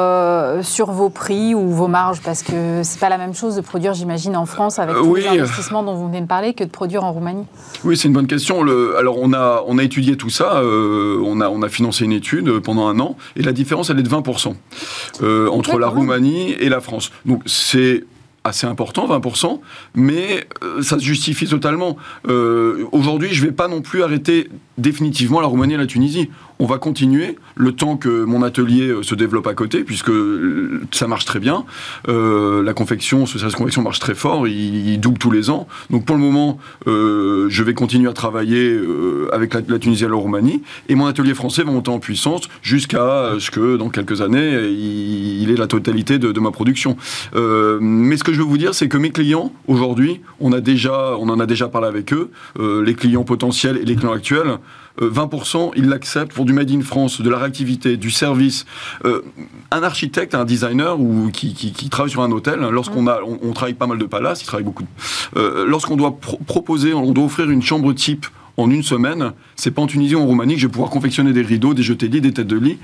sur vos prix ou vos marges? Parce que c'est pas la même chose de produire, j'imagine, en France avec tous les investissements dont vous venez de parler que de produire en Roumanie. Oui, c'est une bonne question alors on a, on a étudié tout ça, euh, on, a, on a financé une étude pendant un an, et la différence, elle est de 20% euh, entre la Roumanie et la France. Donc c'est assez important, 20%, mais euh, ça se justifie totalement. Aujourd'hui, je ne vais pas non plus arrêter définitivement la Roumanie et la Tunisie on va continuer le temps que mon atelier euh, se développe à côté, puisque euh, ça marche très bien. Euh, la confection, ce service confection marche très fort, il, double tous les ans. Donc pour le moment, je vais continuer à travailler avec la, Tunisie et la Roumanie, et mon atelier français va monter en puissance jusqu'à ce que dans quelques années, il, ait la totalité de, ma production. mais ce que je veux vous dire, c'est que mes clients, aujourd'hui, on, en a déjà parlé avec eux, les clients potentiels et les clients actuels, 20%, euh, ils l'acceptent pour du Made in France, de la réactivité, du service. Euh, un architecte, un designer ou qui, travaille sur un hôtel, hein, lorsqu'on a, on, travaille pas mal de palaces, il travaille beaucoup. Euh, lorsqu'on doit proposer, on doit offrir une chambre type en une semaine, c'est pas en Tunisie ou en Roumanie que je vais pouvoir confectionner des rideaux, des jetés de lit, des têtes de lit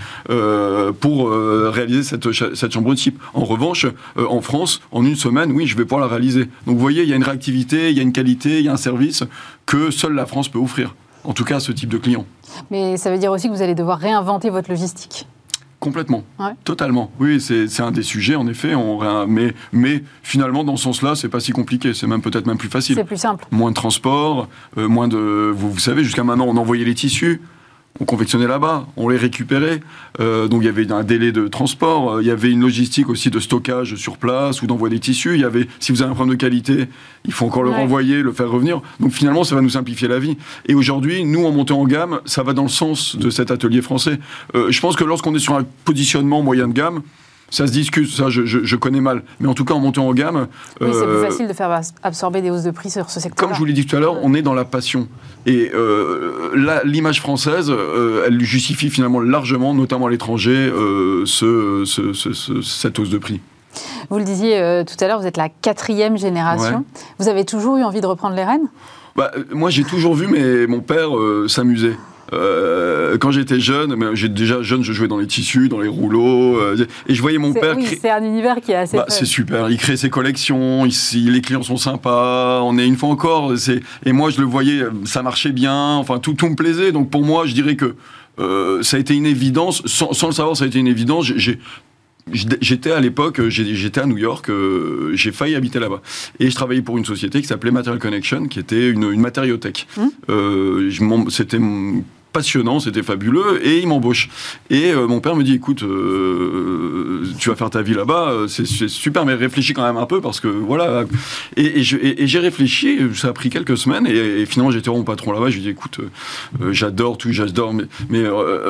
pour réaliser cette, cette, chambre type. En revanche, en France, en une semaine, oui, je vais pouvoir la réaliser. Donc vous voyez, il y a une réactivité, il y a une qualité, il y a un service que seule la France peut offrir en tout cas ce type de client. Mais ça veut dire aussi que vous allez devoir réinventer votre logistique. Complètement, totalement. Oui, c'est un des sujets, en effet. On, mais, mais finalement, dans ce sens-là, c'est pas si compliqué. C'est même peut-être même plus facile. C'est plus simple. Moins de transport, euh, moins de. Vous, vous savez, jusqu'à maintenant, on envoyait les tissus on confectionnait là-bas, on les récupérait. Euh, donc il y avait un délai de transport, euh, il y avait une logistique aussi de stockage sur place ou d'envoi des tissus. Il y avait, si vous avez un problème de qualité, il faut encore le renvoyer, le faire revenir. Donc finalement, ça va nous simplifier la vie. Et aujourd'hui, nous, en montant en gamme, ça va dans le sens de cet atelier français. Euh, je pense que lorsqu'on est sur un positionnement moyen de gamme, ça se discute, ça je, connais mal. Mais en tout cas, en montant en gamme. Oui, c'est plus facile de faire absorber des hausses de prix sur ce secteur. Comme je vous l'ai dit tout à l'heure, on est dans la passion. Et euh, l'image française, euh, elle justifie finalement largement, notamment à l'étranger, euh, ce, cette hausse de prix. Vous le disiez tout à l'heure, vous êtes la quatrième génération. Vous avez toujours eu envie de reprendre les rênes? Bah, Moi, j'ai toujours vu mais mon père s'amuser. Euh, quand j'étais jeune, mais j'ai déjà jeune, je jouais dans les tissus, dans les rouleaux, euh, et je voyais mon père. Oui, c'est un univers qui est assez. Bah, c'est super. Il crée ses collections. Ici, les clients sont sympas. On est une fois encore. Et moi, je le voyais, ça marchait bien. Enfin, tout, tout me plaisait. Donc pour moi, je dirais que euh, ça a été une évidence. Sans, sans, le savoir, ça a été une évidence. J'ai J'étais à l'époque, j'étais à New York, euh, j'ai failli habiter là-bas. Et je travaillais pour une société qui s'appelait Material Connection, qui était une, une matériothèque. Mmh. Euh, C'était passionnant, c'était fabuleux, et il m'embauche. Et mon père me dit, écoute, tu vas faire ta vie là-bas, c'est super, mais réfléchis quand même un peu parce que voilà. Et, j'ai réfléchi, ça a pris quelques semaines, et, finalement j'étais mon patron là-bas. Je lui ai dit, écoute, j'adore tout, j'adore, mais, mais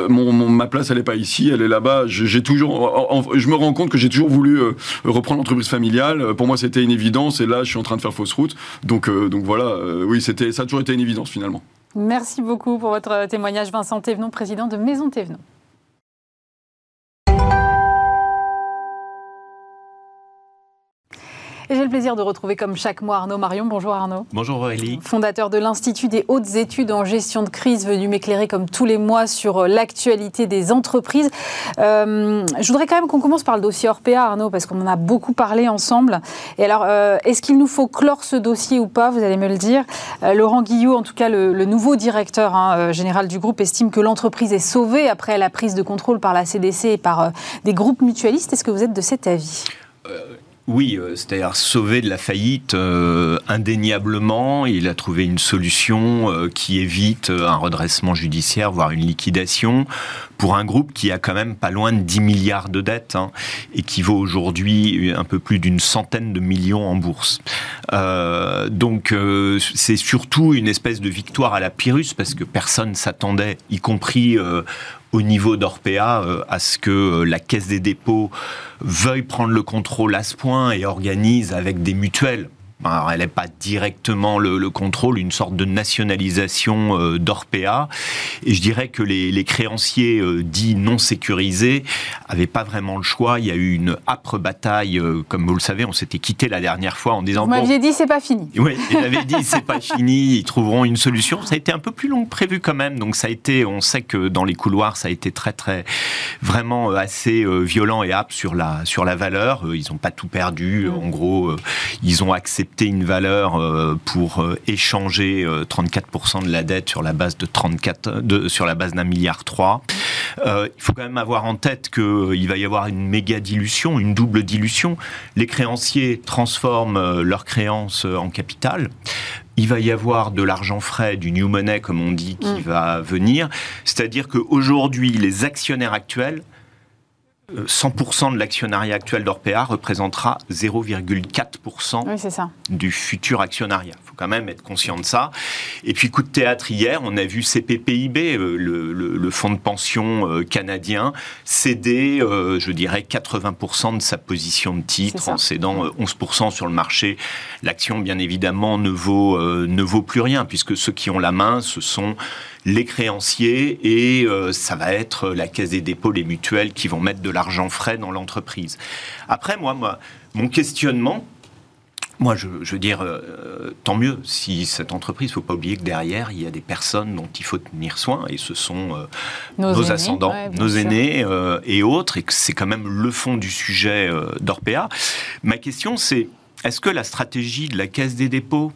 mon, ma place elle est pas ici, elle est là-bas. J'ai toujours, je me rends compte que j'ai toujours voulu reprendre l'entreprise familiale. Pour moi, c'était une évidence, et là, je suis en train de faire fausse route. Donc, donc voilà, oui, c'était, ça a toujours été une évidence finalement. Merci beaucoup pour votre témoignage, Vincent Thévenon, président de Maison Thévenon. Plaisir de retrouver comme chaque mois Arnaud Marion. Bonjour Arnaud. Bonjour Aurélie. Fondateur de l'Institut des hautes études en gestion de crise, venu m'éclairer comme tous les mois sur euh, l'actualité des entreprises. Euh, je voudrais quand même qu'on commence par le dossier Orpea, Arnaud, parce qu'on en a beaucoup parlé ensemble. Et alors, euh, est-ce qu'il nous faut clore ce dossier ou pas? Vous allez me le dire. Laurent Guillot, en tout cas le, nouveau directeur hein, général du groupe, estime que l'entreprise est sauvée après la prise de contrôle par la CDC et par des groupes mutualistes. Est-ce que vous êtes de cet avis? Oui, euh, c'est-à-dire sauver de la faillite euh, indéniablement. Il a trouvé une solution euh, qui évite un redressement judiciaire, voire une liquidation, pour un groupe qui a quand même pas loin de 10 milliards de dettes hein, et qui vaut aujourd'hui un peu plus d'une centaine de millions en bourse. donc c'est surtout une espèce de victoire à la Pyrrhus parce que personne s'attendait, y compris au niveau d'Orpea euh, à ce que euh, la Caisse des dépôts veuille prendre le contrôle à ce point et organise avec des mutuelles alors, elle n'est pas directement le, contrôle, une sorte de nationalisation euh, d'Orpea. Et je dirais que les, créanciers euh, dits non sécurisés n'avaient pas vraiment le choix. Il y a eu une âpre bataille, euh, comme vous le savez, on s'était quitté la dernière fois en disant. Vous m'aviez dit c'est pas fini. Oui, j'avais dit c'est pas fini, ils trouveront une solution. Ça a été un peu plus long que prévu quand même. Donc ça a été, on sait que dans les couloirs, ça a été très très vraiment assez violent et âpre sur la sur la valeur. Ils n'ont pas tout perdu. Mm. En gros, ils ont accepté une valeur euh, pour euh, échanger 34% euh, de la dette sur la base de 34, de, sur la base d'un milliard 3. il faut quand même avoir en tête qu'il va y avoir une méga dilution, une double dilution. Les créanciers transforment leurs créances en capital il va y avoir de l'argent frais, du new money, comme on dit, qui mm. va venir. C'est-à-dire qu'aujourd'hui, les actionnaires actuels 100% de l'actionnariat actuel d'Orpea représentera 0,4% du futur actionnariat. Quand même être conscient de ça. Et puis, coup de théâtre hier, on a vu CPPIB, euh, le, fonds de pension euh, canadien, céder, euh, je dirais, 80% de sa position de titre en cédant 11% sur le marché. L'action, bien évidemment, ne vaut, ne vaut plus rien, puisque ceux qui ont la main, ce sont les créanciers et euh, ça va être la caisse des dépôts, les mutuelles qui vont mettre de l'argent frais dans l'entreprise. Après, moi, moi, mon questionnement, moi, je, veux dire, euh, tant mieux si cette entreprise, il ne faut pas oublier que derrière, il y a des personnes dont il faut tenir soin, et ce sont euh, nos, ascendants, nos aînés et autres, et que c'est quand même le fond du sujet d'Orpea. Ma question, c'est, est-ce que la stratégie de la Caisse des dépôts,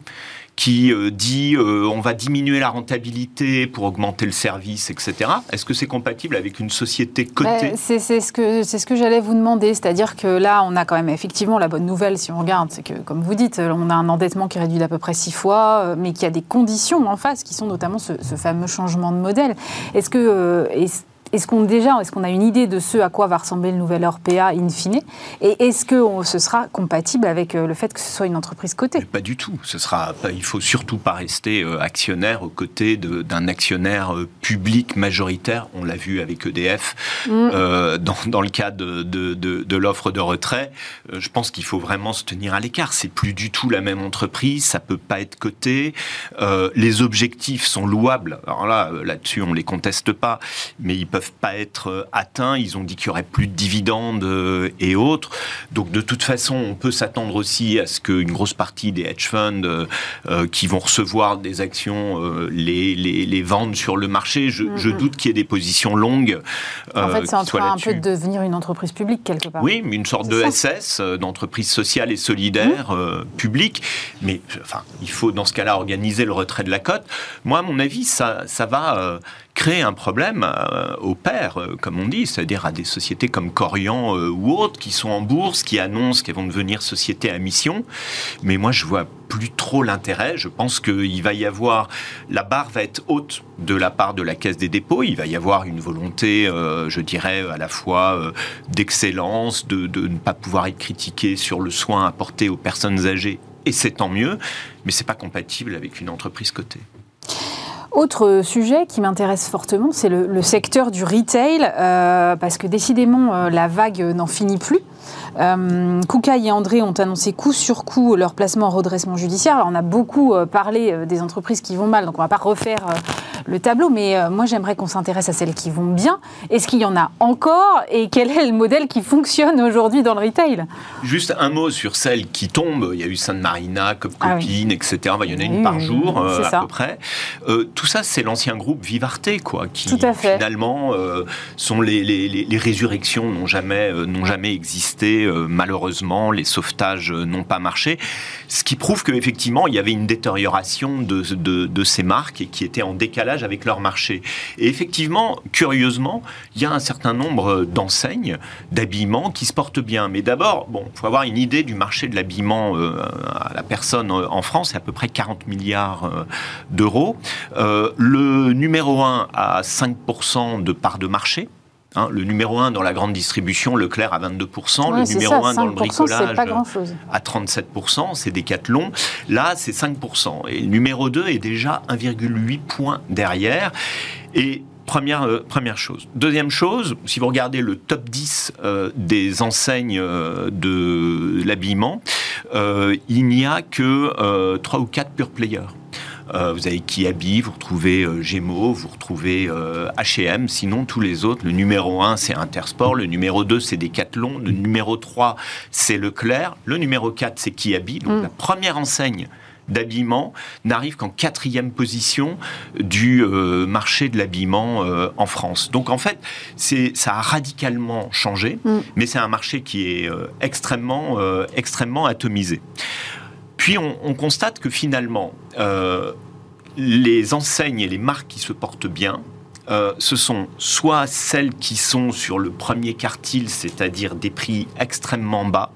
qui euh, dit euh, on va diminuer la rentabilité pour augmenter le service, etc. Est-ce que c'est compatible avec une société cotée ben, C'est ce que, ce que j'allais vous demander. C'est-à-dire que là, on a quand même effectivement la bonne nouvelle, si on regarde, c'est que, comme vous dites, on a un endettement qui est réduit d'à peu près six fois, euh, mais qu'il y a des conditions en face qui sont notamment ce, fameux changement de modèle. Est-ce que. Est-ce qu'on déjà, est-ce qu'on a une idée de ce à quoi va ressembler le nouvel RPA in fine Et est-ce que ce sera compatible avec euh, le fait que ce soit une entreprise cotée Pas du tout. Ce sera, il faut surtout pas rester euh, actionnaire aux côtés d'un actionnaire euh, public majoritaire. On l'a vu avec EDF mm. dans, le cas de, de, l'offre de retrait. je pense qu'il faut vraiment se tenir à l'écart. C'est plus du tout la même entreprise. Ça peut pas être coté. les objectifs sont louables. Alors là, là-dessus, on les conteste pas, mais ils peuvent peuvent pas être euh, atteints. Ils ont dit qu'il y aurait plus de dividendes euh, et autres. Donc de toute façon, on peut s'attendre aussi à ce qu'une grosse partie des hedge funds euh, qui vont recevoir des actions les, les, vendent sur le marché. Je, mm-hmm. doute qu'il y ait des positions longues. en fait, c'est en train un peu de devenir une entreprise publique quelque part. Oui, une sorte de SS, d'entreprise sociale et solidaire mm-hmm. publique. Mais enfin, il faut dans ce cas-là organiser le retrait de la cote. Moi, à mon avis, ça, ça va crée un problème euh, aux pairs, euh, comme on dit, c'est-à-dire à des sociétés comme Corian ou autres qui sont en bourse, qui annoncent qu'elles vont devenir sociétés à mission. Mais moi, je vois plus trop l'intérêt. Je pense qu'il va y avoir, la barre va être haute de la part de la Caisse des dépôts. Il va y avoir une volonté, euh, je dirais, à la fois euh, d'excellence, de, de, ne pas pouvoir être critiqué sur le soin apporté aux personnes âgées, et c'est tant mieux, mais c'est pas compatible avec une entreprise cotée. Autre sujet qui m'intéresse fortement, c'est le, le, secteur du retail, euh, parce que décidément, la vague n'en finit plus. Euh, Koukaï et André ont annoncé coup sur coup leur placement en redressement judiciaire. Alors, on a beaucoup euh, parlé euh, des entreprises qui vont mal, donc on ne va pas refaire le tableau, mais moi j'aimerais qu'on s'intéresse à celles qui vont bien. Est-ce qu'il y en a encore et quel est le modèle qui fonctionne aujourd'hui dans le retail? Juste un mot sur celles qui tombent. Il y a eu Sainte Marina, Cop ah etc. Il y en a une par jour à peu près. tout ça, c'est l'ancien groupe Vivarte, quoi, qui finalement sont les, les, les résurrections n'ont jamais, n'ont jamais existé euh, malheureusement, les sauvetages n'ont pas marché. Ce qui prouve qu'effectivement, il y avait une détérioration de, ces marques et qui étaient en décalage avec leur marché. Et effectivement, curieusement, il y a un certain nombre d'enseignes d'habillement qui se portent bien. Mais d'abord, bon, il faut avoir une idée du marché de l'habillement euh, à la personne en France, c'est à peu près 40 milliards euh, le numéro 1 a 5% de part de marché. Hein, le numéro 1 dans la grande distribution, Leclerc à 22%, le numéro 1 dans le bricolage à 37%, c'est Decathlon. Là, c'est 5%. Et le numéro 2 est déjà 1,8 points derrière. Et Première, euh, première chose. Deuxième chose, si vous regardez le top 10 euh, des enseignes euh, de l'habillement, il n'y a que 3 ou 4 pure players. Euh, vous avez Kiabi, vous retrouvez euh, Gémeaux, vous retrouvez H&M. Sinon, tous les autres, le numéro 1, c'est Intersport. Le numéro 2, c'est Decathlon. Le numéro 3, c'est Leclerc. Le numéro 4, c'est Kiabi. Donc, mm. la première enseigne d'habillement n'arrive qu'en quatrième position du euh, marché de l'habillement en France. Donc en fait, ça a radicalement changé, mm. mais c'est un marché qui est extrêmement, extrêmement atomisé. Puis on, constate que finalement, euh, les enseignes et les marques qui se portent bien, euh, ce sont soit celles qui sont sur le premier quartile, c'est-à-dire des prix extrêmement bas,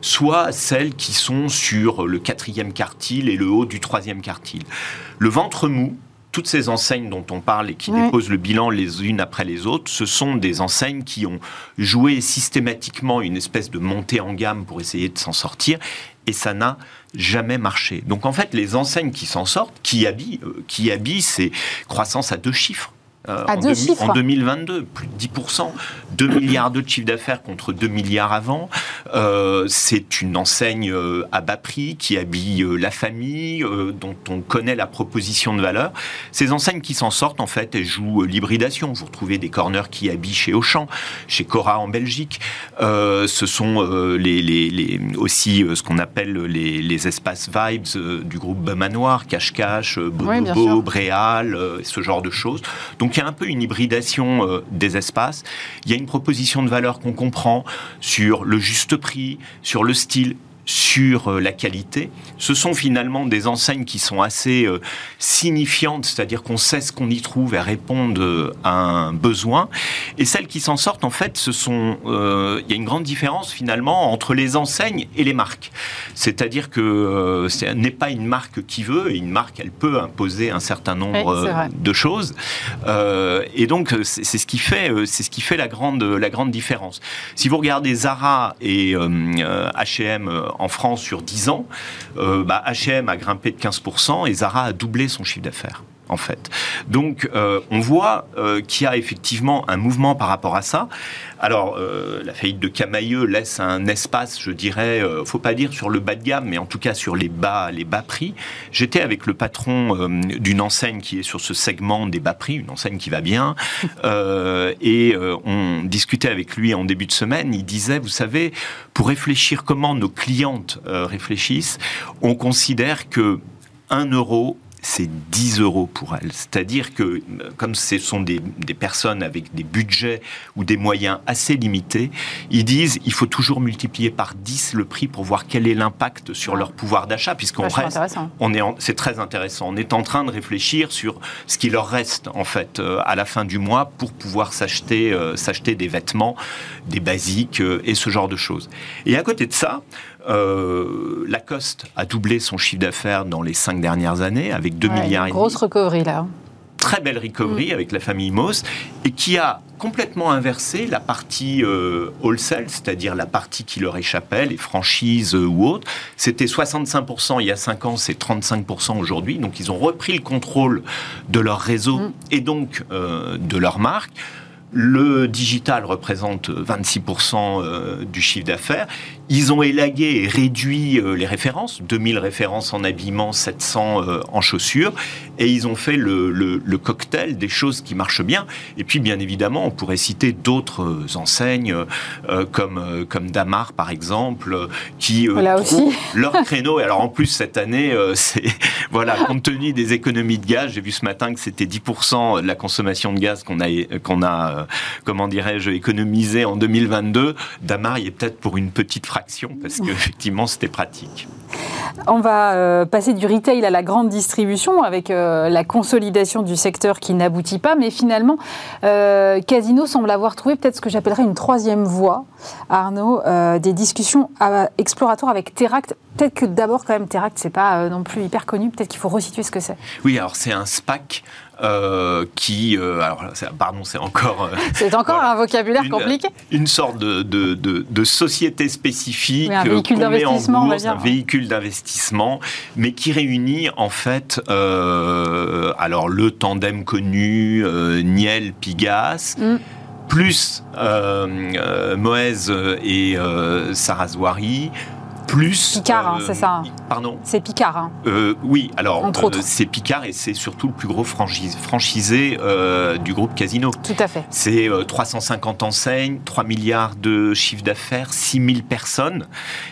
soit celles qui sont sur le quatrième quartile et le haut du troisième quartile. Le ventre mou, toutes ces enseignes dont on parle et qui déposent le bilan les unes après les autres, ce sont des enseignes qui ont joué systématiquement une espèce de montée en gamme pour essayer de s'en sortir, et ça n'a jamais marché. Donc en fait, les enseignes qui s'en sortent, qui habillent, euh, qui habillent, c'est croissance à deux chiffres. Euh, en, en, 2022, plus de 10%, 2 milliards de chiffre d'affaires contre 2 milliards avant. Euh, c'est une enseigne euh, à bas prix qui habille la famille, dont on connaît la proposition de valeur. Ces enseignes qui s'en sortent, en fait, elles jouent l'hybridation. Vous retrouvez des corners qui habillent chez Auchan, chez Cora en Belgique. ce sont les, les, aussi ce qu'on appelle les, espaces vibes du groupe Manoir, Cache-Cache, Bonobo, Bréal, ce genre de choses. Donc il y a un peu une hybridation euh, des espaces. Il y a une proposition de valeur qu'on comprend sur le juste prix, sur le style sur euh, la qualité. Ce sont finalement des enseignes qui sont assez euh, signifiantes, c'est-à-dire qu'on sait ce qu'on y trouve et répondent euh, à un besoin. Et celles qui s'en sortent, en fait, ce sont, il y a une grande différence finalement entre les enseignes et les marques. C'est-à-dire que ce n'est pas une marque qui veut, et une marque, elle peut imposer un certain nombre de choses. et donc, c'est ce qui fait, c'est ce qui fait la grande, la grande différence. Si vous regardez Zara et H&M en France sur 10 ans, H&M a grimpé de 15% et Zara a doublé son chiffre d'affaires en fait. Donc euh, on voit euh, qu'il y a effectivement un mouvement par rapport à ça. Alors euh, la faillite de Camailleux laisse un espace, je dirais, faut pas dire sur le bas de gamme, mais en tout cas sur les bas, les bas prix. J'étais avec le patron d'une enseigne qui est sur ce segment des bas prix, une enseigne qui va bien, et on discutait avec lui en début de semaine. Il disait, vous savez, pour réfléchir comment nos clientes réfléchissent, on considère que 1 euro c'est 10 euros pour elles. C'est-à-dire que, comme ce sont des, personnes avec des budgets ou des moyens assez limités, ils disent il faut toujours multiplier par 10 le prix pour voir quel est l'impact sur leur pouvoir d'achat, puisqu'on reste. On est, c'est très intéressant. On est en train de réfléchir sur ce qui leur reste en fait euh, à la fin du mois pour pouvoir s'acheter, euh, s'acheter des vêtements, des basiques euh, et ce genre de choses. Et à côté de ça, euh, Lacoste a doublé son chiffre d'affaires dans les cinq dernières années avec 2 milliards et Grosse recovery là. Très belle recovery mm. avec la famille Moss et qui a complètement inversé la partie euh, wholesale, c'est-à-dire la partie qui leur échappait, les franchises euh, ou autres. C'était 65% il y a 5 ans, c'est 35% aujourd'hui. Donc ils ont repris le contrôle de leur réseau mm. et donc de leur marque. Le digital représente 26% du chiffre d'affaires. Ils ont élagué et réduit euh, les références, 2000 références en habillement, 700 euh, en chaussures, et ils ont fait le, cocktail des choses qui marchent bien. Et puis, bien évidemment, on pourrait citer d'autres enseignes, euh, comme, comme Damar, par exemple, qui Là aussi. leur créneau. Et alors, en plus, cette année, c'est, voilà, compte tenu des économies de gaz, j'ai vu ce matin que c'était 10% de la consommation de gaz qu'on a, qu'on a comment dirais-je, économisé en 2022. Damar, il est peut-être pour une petite fraction parce qu'effectivement, c'était pratique. On va euh, passer du retail à la grande distribution avec euh, la consolidation du secteur qui n'aboutit pas, mais finalement, euh, Casino semble avoir trouvé peut-être ce que j'appellerais une troisième voie, Arnaud, des discussions exploratoires avec Teract. Peut-être que d'abord, quand même, Teract, c'est pas non plus hyper connu. Peut-être qu'il faut resituer ce que c'est. Oui, alors c'est un SPAC euh, qui, euh, alors pardon, c'est encore. Euh, c'est encore un vocabulaire compliqué. Une sorte de, de, de, société spécifique, un véhicule d'investissement, un véhicule d'investissement, mais qui réunit en fait, alors le tandem connu, Niel Pigas. Mm. plus Moez et Saraswari, plus. Picard, hein, c'est ça hein. Pardon C'est Picard. Hein. Euh, oui, alors euh, c'est Picard et c'est surtout le plus gros franchisé euh, du groupe Casino. Tout à fait. C'est 350 enseignes, 3 milliards de chiffre d'affaires, 6000 personnes.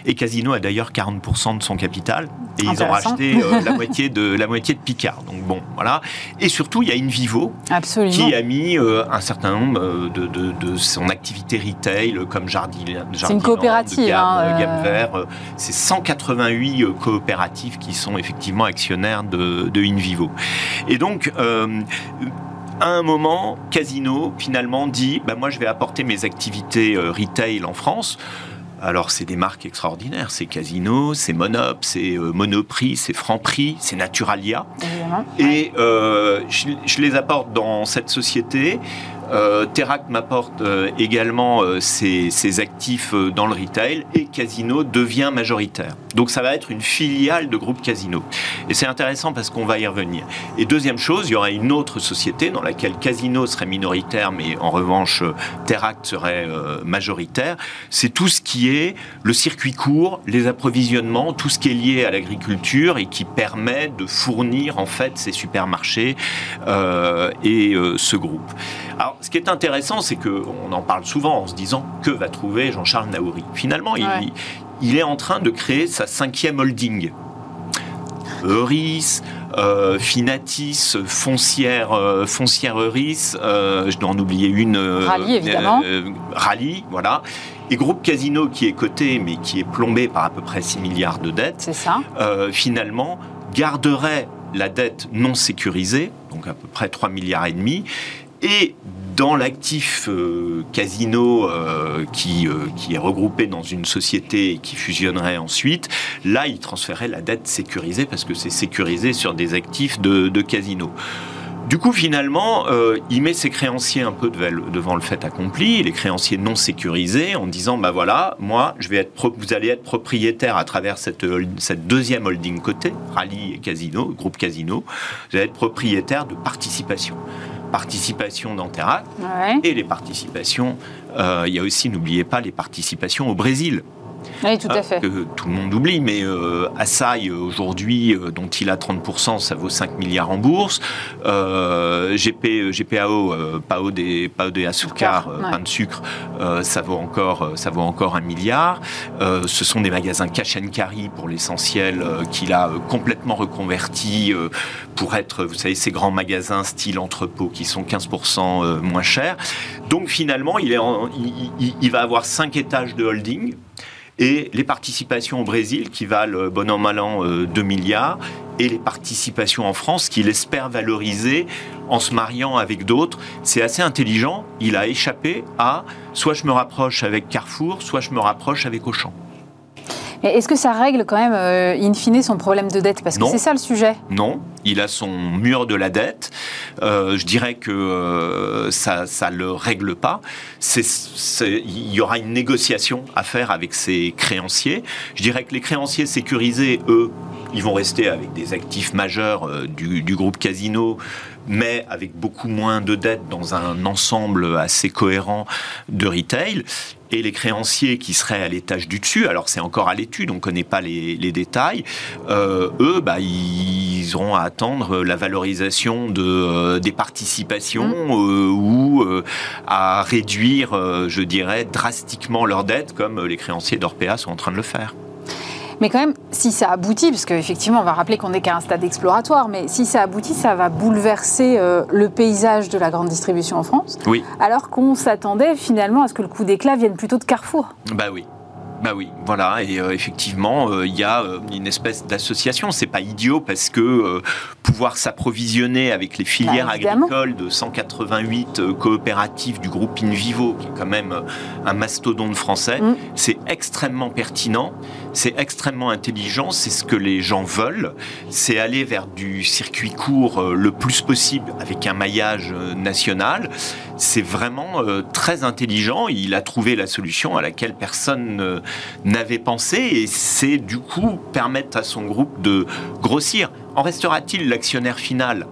Et Casino a d'ailleurs 40% de son capital. Et ils ont racheté la, moitié de, la moitié de Picard. Donc bon, voilà. Et surtout, il y a Invivo Absolument. qui a mis un certain nombre de, de, son activité retail comme Jardin. C'est une coopérative. Gamme, gamme vert. C'est 188 coopératives qui sont effectivement actionnaires de, de InVivo. Et donc, euh, à un moment, Casino finalement dit bah, Moi, je vais apporter mes activités euh, retail en France. Alors, c'est des marques extraordinaires. C'est Casino, c'est Monop, c'est euh, Monoprix, c'est Franprix, c'est Naturalia. Et je, les apporte dans cette société. Euh, m'apporte euh, également euh, ses, actifs dans le retail et Casino devient majoritaire. Donc ça va être une filiale de groupe Casino. Et c'est intéressant parce qu'on va y revenir. Et deuxième chose, il y aura une autre société dans laquelle Casino serait minoritaire, mais en revanche Terac serait majoritaire. C'est tout ce qui est le circuit court, les approvisionnements, tout ce qui est lié à l'agriculture et qui permet de fournir en fait ces supermarchés et ce groupe. Alors, ce qui est intéressant, c'est qu'on en parle souvent en se disant que va trouver Jean-Charles Naouri? Finalement, il, est en train de créer sa cinquième holding. Euris, euh, Finatis, Foncière, euh, Foncière Euris, euh, je dois en oublier une. Rallye, évidemment. Rallye, voilà. Et Groupe Casino, qui est coté, mais qui est plombé par à peu près 6 milliards de dettes, C'est ça. finalement, garderait la dette non sécurisée, donc à peu près 3 milliards et demi, et dans l'actif euh, casino euh, qui, euh, qui est regroupé dans une société et qui fusionnerait ensuite, là, il transférait la dette sécurisée parce que c'est sécurisé sur des actifs de, de casino. Du coup, finalement, il met ses créanciers un peu devant le fait accompli, les créanciers non sécurisés, en disant bah voilà, moi, je vais être, vous allez être propriétaire à travers cette, cette deuxième holding côté, Rallye et Casino, groupe Casino, vous allez être propriétaire de participation participation dans et les participations, euh, il y a aussi, n'oubliez pas, les participations au Brésil. Oui, tout à fait. que tout le monde oublie, mais euh, Asahi, aujourd'hui, dont il a 30%, ça vaut 5 milliards en bourse. GP, GPAO, Pao des, Pao des Asukar, pain de sucre, ça, vaut encore, ça vaut encore un milliard. ce sont des magasins cash and carry pour l'essentiel qu'il a complètement reconverti pour être, vous savez, ces grands magasins style entrepôt qui sont 15% moins chers. Donc finalement, il, est il, va avoir 5 étages de holding et les participations au Brésil qui valent bon an mal an 2 milliards et les participations en France qu'il espère valoriser en se mariant avec d'autres. C'est assez intelligent. Il a échappé à soit je me rapproche avec Carrefour, soit je me rapproche avec Auchan. Est-ce que ça règle quand même, euh, in fine, son problème de dette? Parce que c'est ça le sujet. Non, il a son mur de la dette. Euh, je dirais que euh, ça ne le règle pas. il y aura une négociation à faire avec ses créanciers. Je dirais que les créanciers sécurisés, eux, ils vont rester avec des actifs majeurs du, du, groupe Casino mais avec beaucoup moins de dettes dans un ensemble assez cohérent de retail. Et les créanciers qui seraient à l'étage du dessus, alors c'est encore à l'étude, on ne connaît pas les, détails, euh, eux, bah, ils auront à attendre la valorisation de, euh, des participations mmh. euh, ou à réduire, je dirais, drastiquement leurs dettes, comme les créanciers d'Orpea sont en train de le faire. Mais quand même, si ça aboutit, parce qu'effectivement, on va rappeler qu'on n'est qu'à un stade exploratoire, mais si ça aboutit, ça va bouleverser euh, le paysage de la grande distribution en France. Oui. Alors qu'on s'attendait finalement à ce que le coup d'éclat vienne plutôt de Carrefour. Bah oui. Bah oui, voilà, et euh, effectivement, euh, il y a euh, une espèce d'association. C'est pas idiot parce que pouvoir s'approvisionner avec les filières bah, agricoles de 188 coopératives du groupe Invivo, qui est quand même un mastodonte français, mm. c'est extrêmement pertinent, c'est extrêmement intelligent, c'est ce que les gens veulent. C'est aller vers du circuit court le plus possible avec un maillage national. C'est vraiment très intelligent. Il a trouvé la solution à laquelle personne n'avait pensé et c'est du coup permettre à son groupe de grossir. En restera-t-il l'actionnaire final?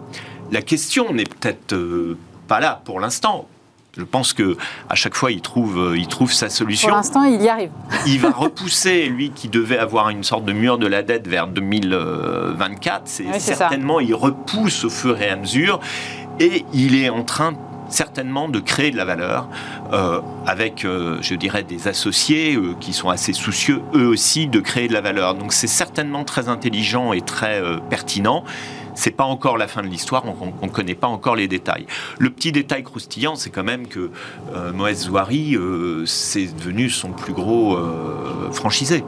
La question n'est peut-être euh, pas là pour l'instant. Je pense que à chaque fois il trouve, euh, il trouve sa solution. Pour l'instant, il y arrive. il va repousser lui qui devait avoir une sorte de mur de la dette vers 2024. C'est certainement il repousse au fur et à mesure et il est en train certainement de créer de la valeur euh, avec, euh, je dirais, des associés euh, qui sont assez soucieux, eux aussi, de créer de la valeur. Donc c'est certainement très intelligent et très pertinent. C'est pas encore la fin de l'histoire, on ne connaît pas encore les détails. Le petit détail croustillant, c'est quand même que Moës Zouari, c'est devenu son plus gros franchisé.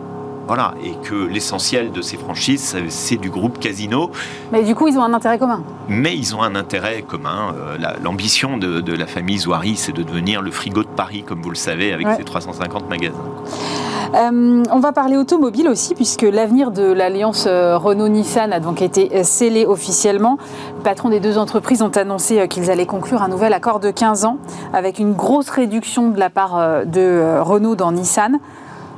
Voilà, et que l'essentiel de ces franchises, c'est du groupe Casino. Mais du coup, ils ont un intérêt commun. Mais ils ont un intérêt commun. Euh, l'ambition de, la famille Zouari, c'est de devenir le frigo de Paris, comme vous le savez, avec ses 350 magasins. Euh, on va parler automobile aussi, puisque l'avenir de l'alliance euh, Renault-Nissan a donc été scellé officiellement. Les patrons des deux entreprises ont annoncé qu'ils allaient conclure un nouvel accord de 15 ans, avec une grosse réduction de la part de Renault dans Nissan.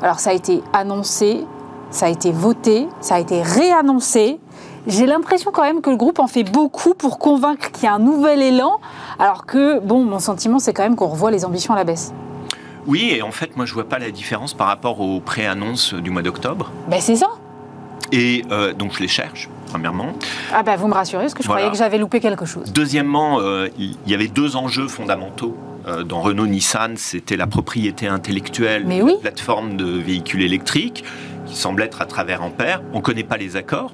Alors ça a été annoncé, ça a été voté, ça a été réannoncé. J'ai l'impression quand même que le groupe en fait beaucoup pour convaincre qu'il y a un nouvel élan, alors que, bon, mon sentiment, c'est quand même qu'on revoit les ambitions à la baisse. Oui, et en fait, moi, je vois pas la différence par rapport aux pré-annonces du mois d'octobre. Ben, c'est ça. Et euh, donc, je les cherche, premièrement. Ah ben, vous me rassurez, parce que je croyais que j'avais loupé quelque chose. Deuxièmement, euh, il y avait deux enjeux fondamentaux dans Renault-Nissan, c'était la propriété intellectuelle de la plateforme de véhicules électriques qui semble être à travers Ampère. On ne connaît pas les accords.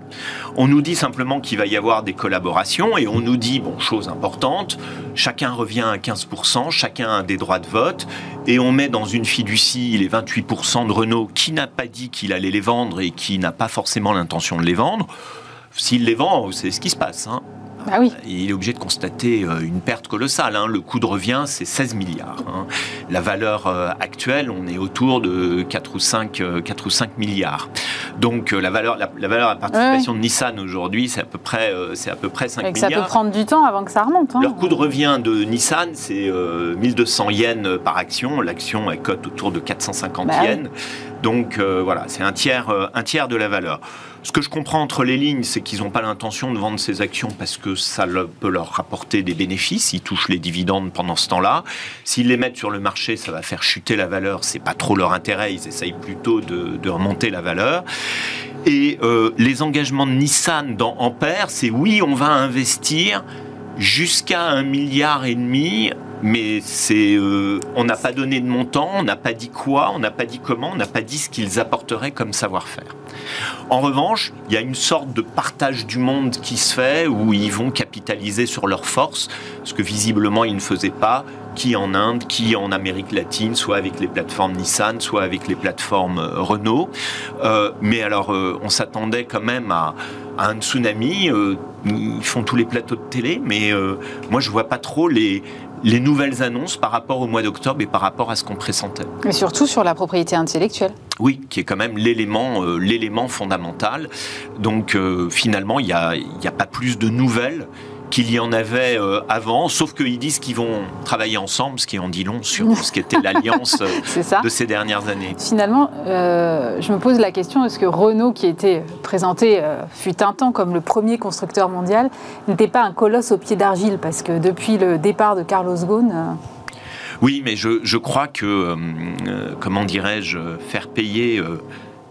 On nous dit simplement qu'il va y avoir des collaborations et on nous dit, bon, chose importante, chacun revient à 15%, chacun a des droits de vote et on met dans une fiducie les 28% de Renault qui n'a pas dit qu'il allait les vendre et qui n'a pas forcément l'intention de les vendre. S'il les vend, c'est ce qui se passe. Hein. Bah oui. Il est obligé de constater euh, une perte colossale. Hein. Le coût de revient, c'est 16 milliards. Hein. La valeur euh, actuelle, on est autour de 4 ou 5, 4 ou 5 milliards. Donc la valeur, la, valeur à participation de Nissan aujourd'hui, c'est à peu près, c'est à peu près 5 milliards. Ça peut prendre du temps avant que ça remonte. Hein. Leur coût de revient de Nissan, c'est 1200 yens par action. L'action, elle cote autour de 450 bah yens. Donc voilà, c'est un tiers, un tiers de la valeur. Ce que je comprends entre les lignes, c'est qu'ils n'ont pas l'intention de vendre ces actions parce que ça peut leur rapporter des bénéfices. Ils touchent les dividendes pendant ce temps-là. S'ils les mettent sur le marché, ça va faire chuter la valeur. C'est pas trop leur intérêt. Ils essayent plutôt de, remonter la valeur. Et euh, les engagements de Nissan dans Ampère, c'est oui, on va investir jusqu'à un milliard et demi mais euh, on n'a pas donné de montant, on n'a pas dit quoi, on n'a pas dit comment, on n'a pas dit ce qu'ils apporteraient comme savoir-faire. En revanche, il y a une sorte de partage du monde qui se fait où ils vont capitaliser sur leurs forces, ce que visiblement ils ne faisaient pas, qui en Inde, qui en Amérique latine, soit avec les plateformes Nissan, soit avec les plateformes euh, Renault. Euh, mais alors, on s'attendait quand même à, un tsunami. ils font tous les plateaux de télé, mais moi je vois pas trop les, les nouvelles annonces par rapport au mois d'octobre et par rapport à ce qu'on pressentait. Mais surtout sur la propriété intellectuelle. Oui, qui est quand même l'élément euh, l'élément fondamental. Donc euh, finalement, il n'y a, a pas plus de nouvelles qu'il y en avait euh, avant, sauf qu'ils disent qu'ils vont travailler ensemble, ce qui en dit long sur ce qu'était l'alliance euh, de ces dernières années. Finalement, euh, je me pose la question, est-ce que Renault, qui était présenté fut un temps comme le premier constructeur mondial, n'était pas un colosse au pied d'argile? Parce que depuis le départ de Carlos Ghosn... Oui, mais je, je crois que, comment dirais-je, faire payer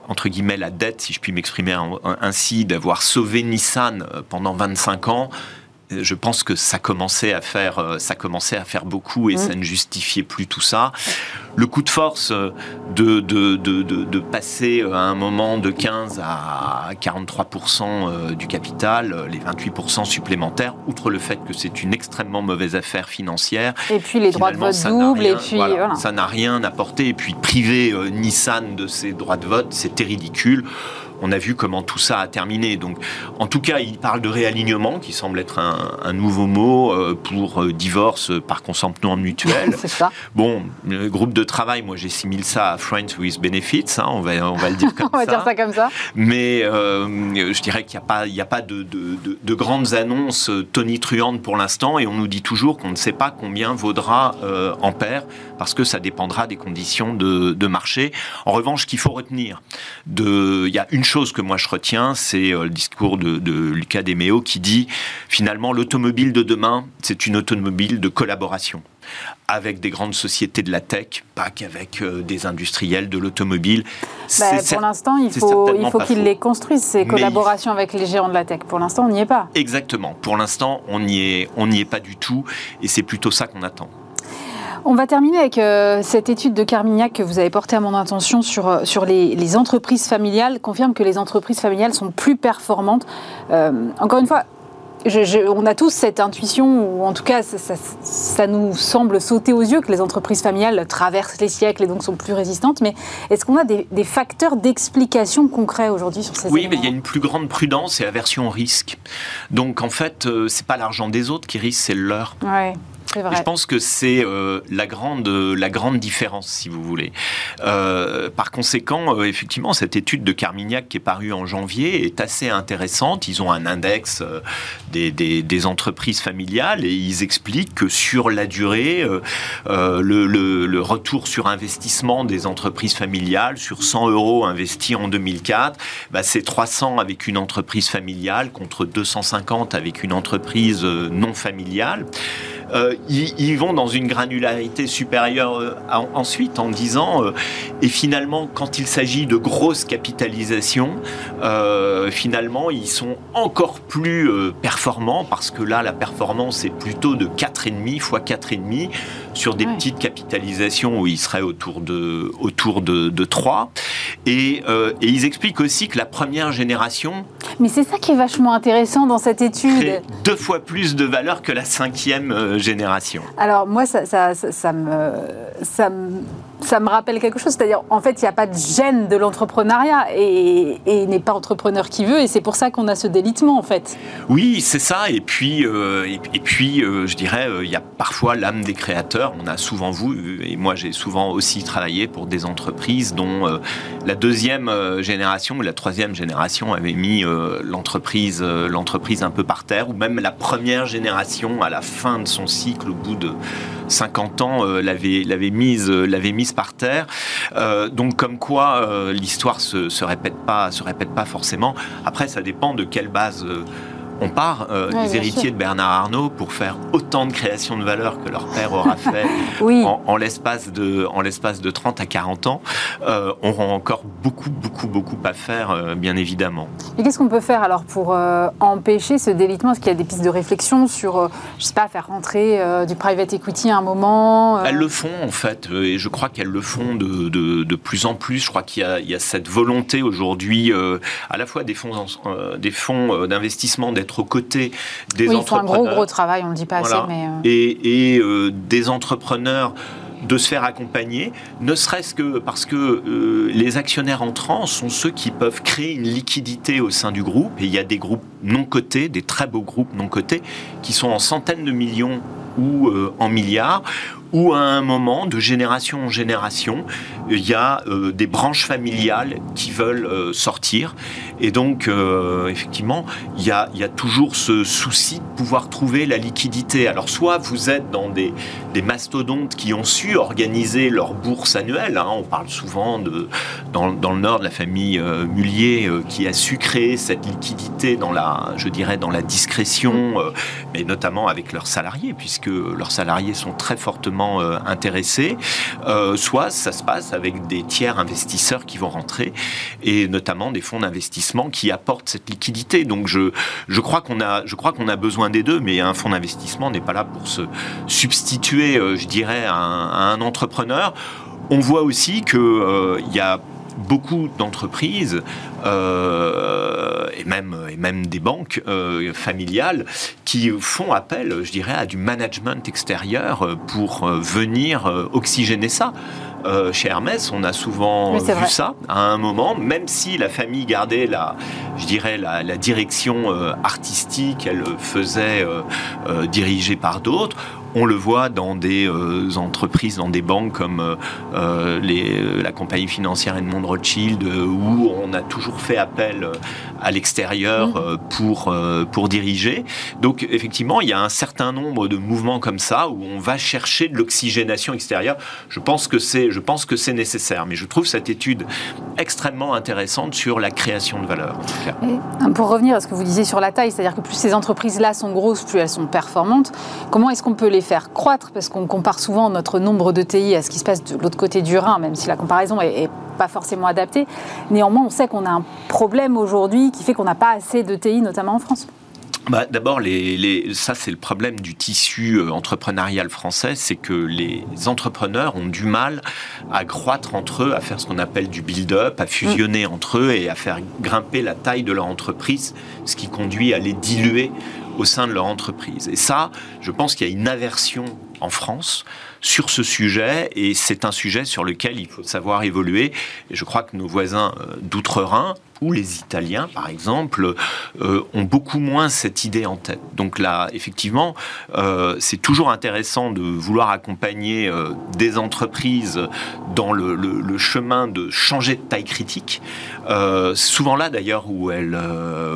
entre guillemets la dette, si je puis m'exprimer ainsi, d'avoir sauvé Nissan pendant 25 ans, je pense que ça commençait à faire, euh, ça commençait à faire beaucoup et mm. ça ne justifiait plus tout ça. Le coup de force euh, de, de, de, de, passer euh, à un moment de 15 à 43% du capital, les 28% supplémentaires, outre le fait que c'est une extrêmement mauvaise affaire financière. Et puis les droits de vote doubles, et puis ça n'a rien apporté. Et puis priver Nissan de ses droits de vote, c'était ridicule on a vu comment tout ça a terminé. Donc, en tout cas, il parle de réalignement, qui semble être un, nouveau mot euh, pour euh, divorce par consentement mutuel. C'est ça. Bon, le groupe de travail, moi j'assimile ça à Friends with Benefits, hein, on, va, on va le dire comme ça. on va dire ça comme ça. Mais euh, je dirais qu'il n'y a pas, il a pas de, de, grandes annonces tonitruantes pour l'instant, et on nous dit toujours qu'on ne sait pas combien vaudra Ampère, parce que ça dépendra des conditions de, marché. En revanche, qu'il faut retenir, il y a une chose que moi je retiens, c'est euh, le discours de, Lucas Demeo qui dit finalement l'automobile de demain, c'est une automobile de collaboration avec des grandes sociétés de la tech, pas qu'avec euh, des industriels de l'automobile. Bah, pour l'instant, il faut, il faut qu'ils les construisent, ces collaborations avec les géants de la tech. Pour l'instant, on n'y est pas. Exactement. Pour l'instant, on n'y est, on n'y est pas du tout, et c'est plutôt ça qu'on attend. On va terminer avec euh, cette étude de Carmignac que vous avez portée à mon attention sur, euh, sur les, entreprises familiales, confirme que les entreprises familiales sont plus performantes. Euh, encore une fois, on a tous cette intuition, ou en tout cas, ça, nous semble sauter aux yeux que les entreprises familiales traversent les siècles et donc sont plus résistantes. Mais est-ce qu'on a des, facteurs d'explication concrets aujourd'hui sur ces Oui, mais il y a une plus grande prudence et aversion au risque. Donc en fait, c'est pas l'argent des autres qui risque, c'est le leur. Ouais. Je pense que c'est euh, la, grande, la grande différence, si vous voulez. Euh, par conséquent, euh, effectivement, cette étude de Carmignac qui est parue en janvier est assez intéressante. Ils ont un index des, des, entreprises familiales et ils expliquent que sur la durée, le, le, retour sur investissement des entreprises familiales, sur 100 euros investis en 2004, bah, c'est 300 avec une entreprise familiale contre 250 avec une entreprise non familiale. Euh, ils, vont dans une granularité supérieure euh, ensuite en disant, euh, et finalement, quand il s'agit de grosses capitalisations, finalement, ils sont encore plus performants parce que là, la performance est plutôt de 4,5 fois 4,5 sur des petites capitalisations où ils seraient autour de, autour de, 3. Et, et, ils expliquent aussi que la première génération... Mais c'est ça qui est vachement intéressant dans cette étude. Deux fois plus de valeur que la cinquième génération Alors moi, ça, ça, ça, me, ça, ça me rappelle quelque chose. C'est-à-dire, en fait, il n'y a pas de gêne de l'entrepreneuriat et, et n'est pas entrepreneur qui veut. Et c'est pour ça qu'on a ce délitement, en fait. Oui, c'est ça. Et puis, euh, et, puis euh, je dirais, euh, il y a parfois l'âme des créateurs. On a souvent vu, et moi j'ai souvent aussi travaillé pour des entreprises dont la deuxième génération ou la troisième génération avait mis l'entreprise, l'entreprise un peu par terre, ou même la première génération à la fin de son cycle, au bout de 50 ans, l'avait, l'avait mise, l'avait mise par terre. donc comme quoi l'histoire se, répète pas, se répète pas forcément. Après, ça dépend de quelle base on part euh, des héritiers de Bernard Arnault pour faire autant de création de valeur que leur père aura fait en, l'espace de, en l'espace de 30 à 40 ans, euh, auront encore beaucoup, beaucoup, beaucoup à faire, euh, bien évidemment. Et qu'est-ce qu'on peut faire alors pour empêcher ce délitement? Est-ce qu'il y a des pistes de réflexion sur, je sais pas, faire rentrer du private equity à un moment Elles le font en fait, et je crois qu'elles le font de, de, plus en plus. Je crois qu'il y, y, a cette volonté aujourd'hui, à la fois des fonds, des fonds d'investissement d'être aux côtés des oui, entrepreneurs. Ils font un gros, gros travail, on ne le dit pas assez. Mais euh, Et, euh, des entrepreneurs de se faire accompagner, ne serait-ce que parce que euh, les actionnaires entrants sont ceux qui peuvent créer une liquidité au sein du groupe. Et il y a des groupes non cotés, des très beaux groupes non cotés, qui sont en centaines de millions ou en milliards, où à un moment, de génération en génération, il y a euh, des branches familiales qui veulent euh, sortir. Et donc, euh, effectivement, il y, a, toujours ce souci de pouvoir trouver la liquidité. Alors, soit vous êtes dans des, des mastodontes qui ont su organiser leur bourse annuelle. Hein. on parle souvent de, dans, dans, le nord de la famille Mullier qui a su créer cette liquidité dans la, je dirais, dans la discrétion, mais notamment avec leurs salariés, puisque leurs salariés sont très fortement euh, intéressés, euh, soit ça se passe avec des tiers investisseurs qui vont rentrer, et notamment des fonds d'investissement qui apportent cette liquidité. Donc je, je crois qu'on a, je crois qu'on a besoin des deux, mais un fonds d'investissement n'est pas là pour se substituer, euh, je dirais, à un, entrepreneur. On voit aussi qu'il il y a beaucoup d'entreprises euh, et, même, et même des banques euh, familiales qui font appel, je dirais, à du management extérieur pour euh, venir oxygéner ça. chez Hermès, on a souvent vu ça à un moment, même si la famille gardait la, je dirais, la, la direction artistique, elle faisait diriger par d'autres. On le voit dans des euh, entreprises, dans des banques comme euh, euh, les, la compagnie financière Edmond Rothschild, où on a toujours fait appel à l'extérieur mmh. pour, pour diriger. Donc effectivement, il y a un certain nombre de mouvements comme ça où on va chercher de l'oxygénation extérieure. Je pense que c'est, je pense que c'est nécessaire, mais je trouve cette étude extrêmement intéressante sur la création de valeur. pour revenir à ce que vous disiez sur la taille, c'est-à-dire que plus ces entreprises-là sont grosses, plus elles sont performantes. Comment est-ce qu'on peut les faire croître, parce qu'on compare souvent notre nombre de TI à ce qui se passe de l'autre côté du Rhin, même si la comparaison est, pas forcément adaptée. Néanmoins, on sait qu'on a un problème aujourd'hui qui fait qu'on n'a pas assez de TI, notamment en France. Bah, D'abord, ça c'est le problème du tissu euh, entrepreneurial français, c'est que les entrepreneurs ont du mal à croître entre eux, à faire ce qu'on appelle du build-up, à fusionner entre eux et à faire grimper la taille de leur entreprise, ce qui conduit à les diluer au sein de leur entreprise. Et ça, je pense qu'il y a une aversion en France sur ce sujet et c'est un sujet sur lequel il faut savoir évoluer. Et je crois que nos voisins euh, d'outre-Rhin les Italiens, par exemple, euh, ont beaucoup moins cette idée en tête. Donc là, effectivement, euh, c'est toujours intéressant de vouloir accompagner des entreprises dans le, chemin de changer de taille critique. souvent là, d'ailleurs, où elles,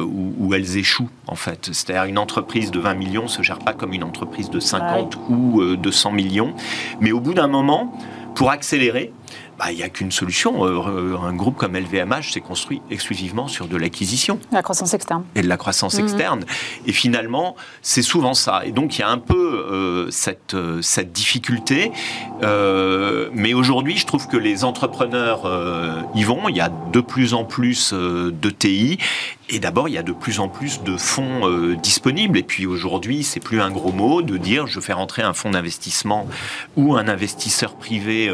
où, où, elles échouent, en fait. C'est-à-dire une entreprise de 20 millions ne se gère pas comme une entreprise de 50 ou de 100 millions. Mais au bout d'un moment, pour accélérer, bah, il n'y a qu'une solution. Euh, un groupe comme LVMH s'est construit exclusivement sur de l'acquisition. La croissance externe. Et de la croissance mhm. externe. Et finalement, c'est souvent ça. Et donc, il y a un peu euh, cette, euh, cette difficulté. mais aujourd'hui, je trouve que les entrepreneurs y vont. Il y a de plus en plus de TI. Et d'abord, il y a de plus en plus de fonds disponibles. Et puis aujourd'hui, c'est plus un gros mot de dire je fais rentrer un fonds d'investissement ou un investisseur privé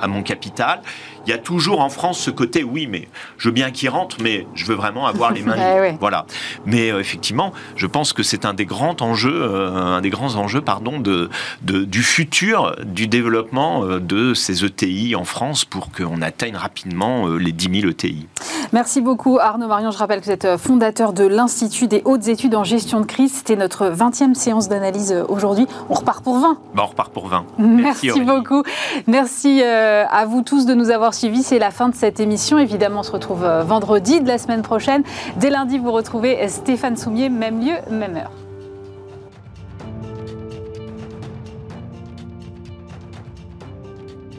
à mon capital il y a toujours en France ce côté, oui, mais je veux bien qu'il rentre, mais je veux vraiment avoir les mains libres. Voilà. Mais euh, effectivement, je pense que c'est un des grands enjeux, euh, un des grands enjeux, pardon, de, du futur du développement euh, de ces ETI en France pour qu'on atteigne rapidement les 10 000 ETI. Merci beaucoup Arnaud Marion. Je rappelle que vous êtes fondateur de l'Institut des hautes études en gestion de crise. C'était notre 20e séance d'analyse aujourd'hui. On repart pour 20. Bah, on repart pour 20. Merci, Merci beaucoup. Merci à vous tous de nous avoir suivis. C'est la fin de cette émission. Évidemment, on se retrouve euh, vendredi de la semaine prochaine. Dès lundi, vous retrouvez Stéphane Soumier, même lieu, même heure.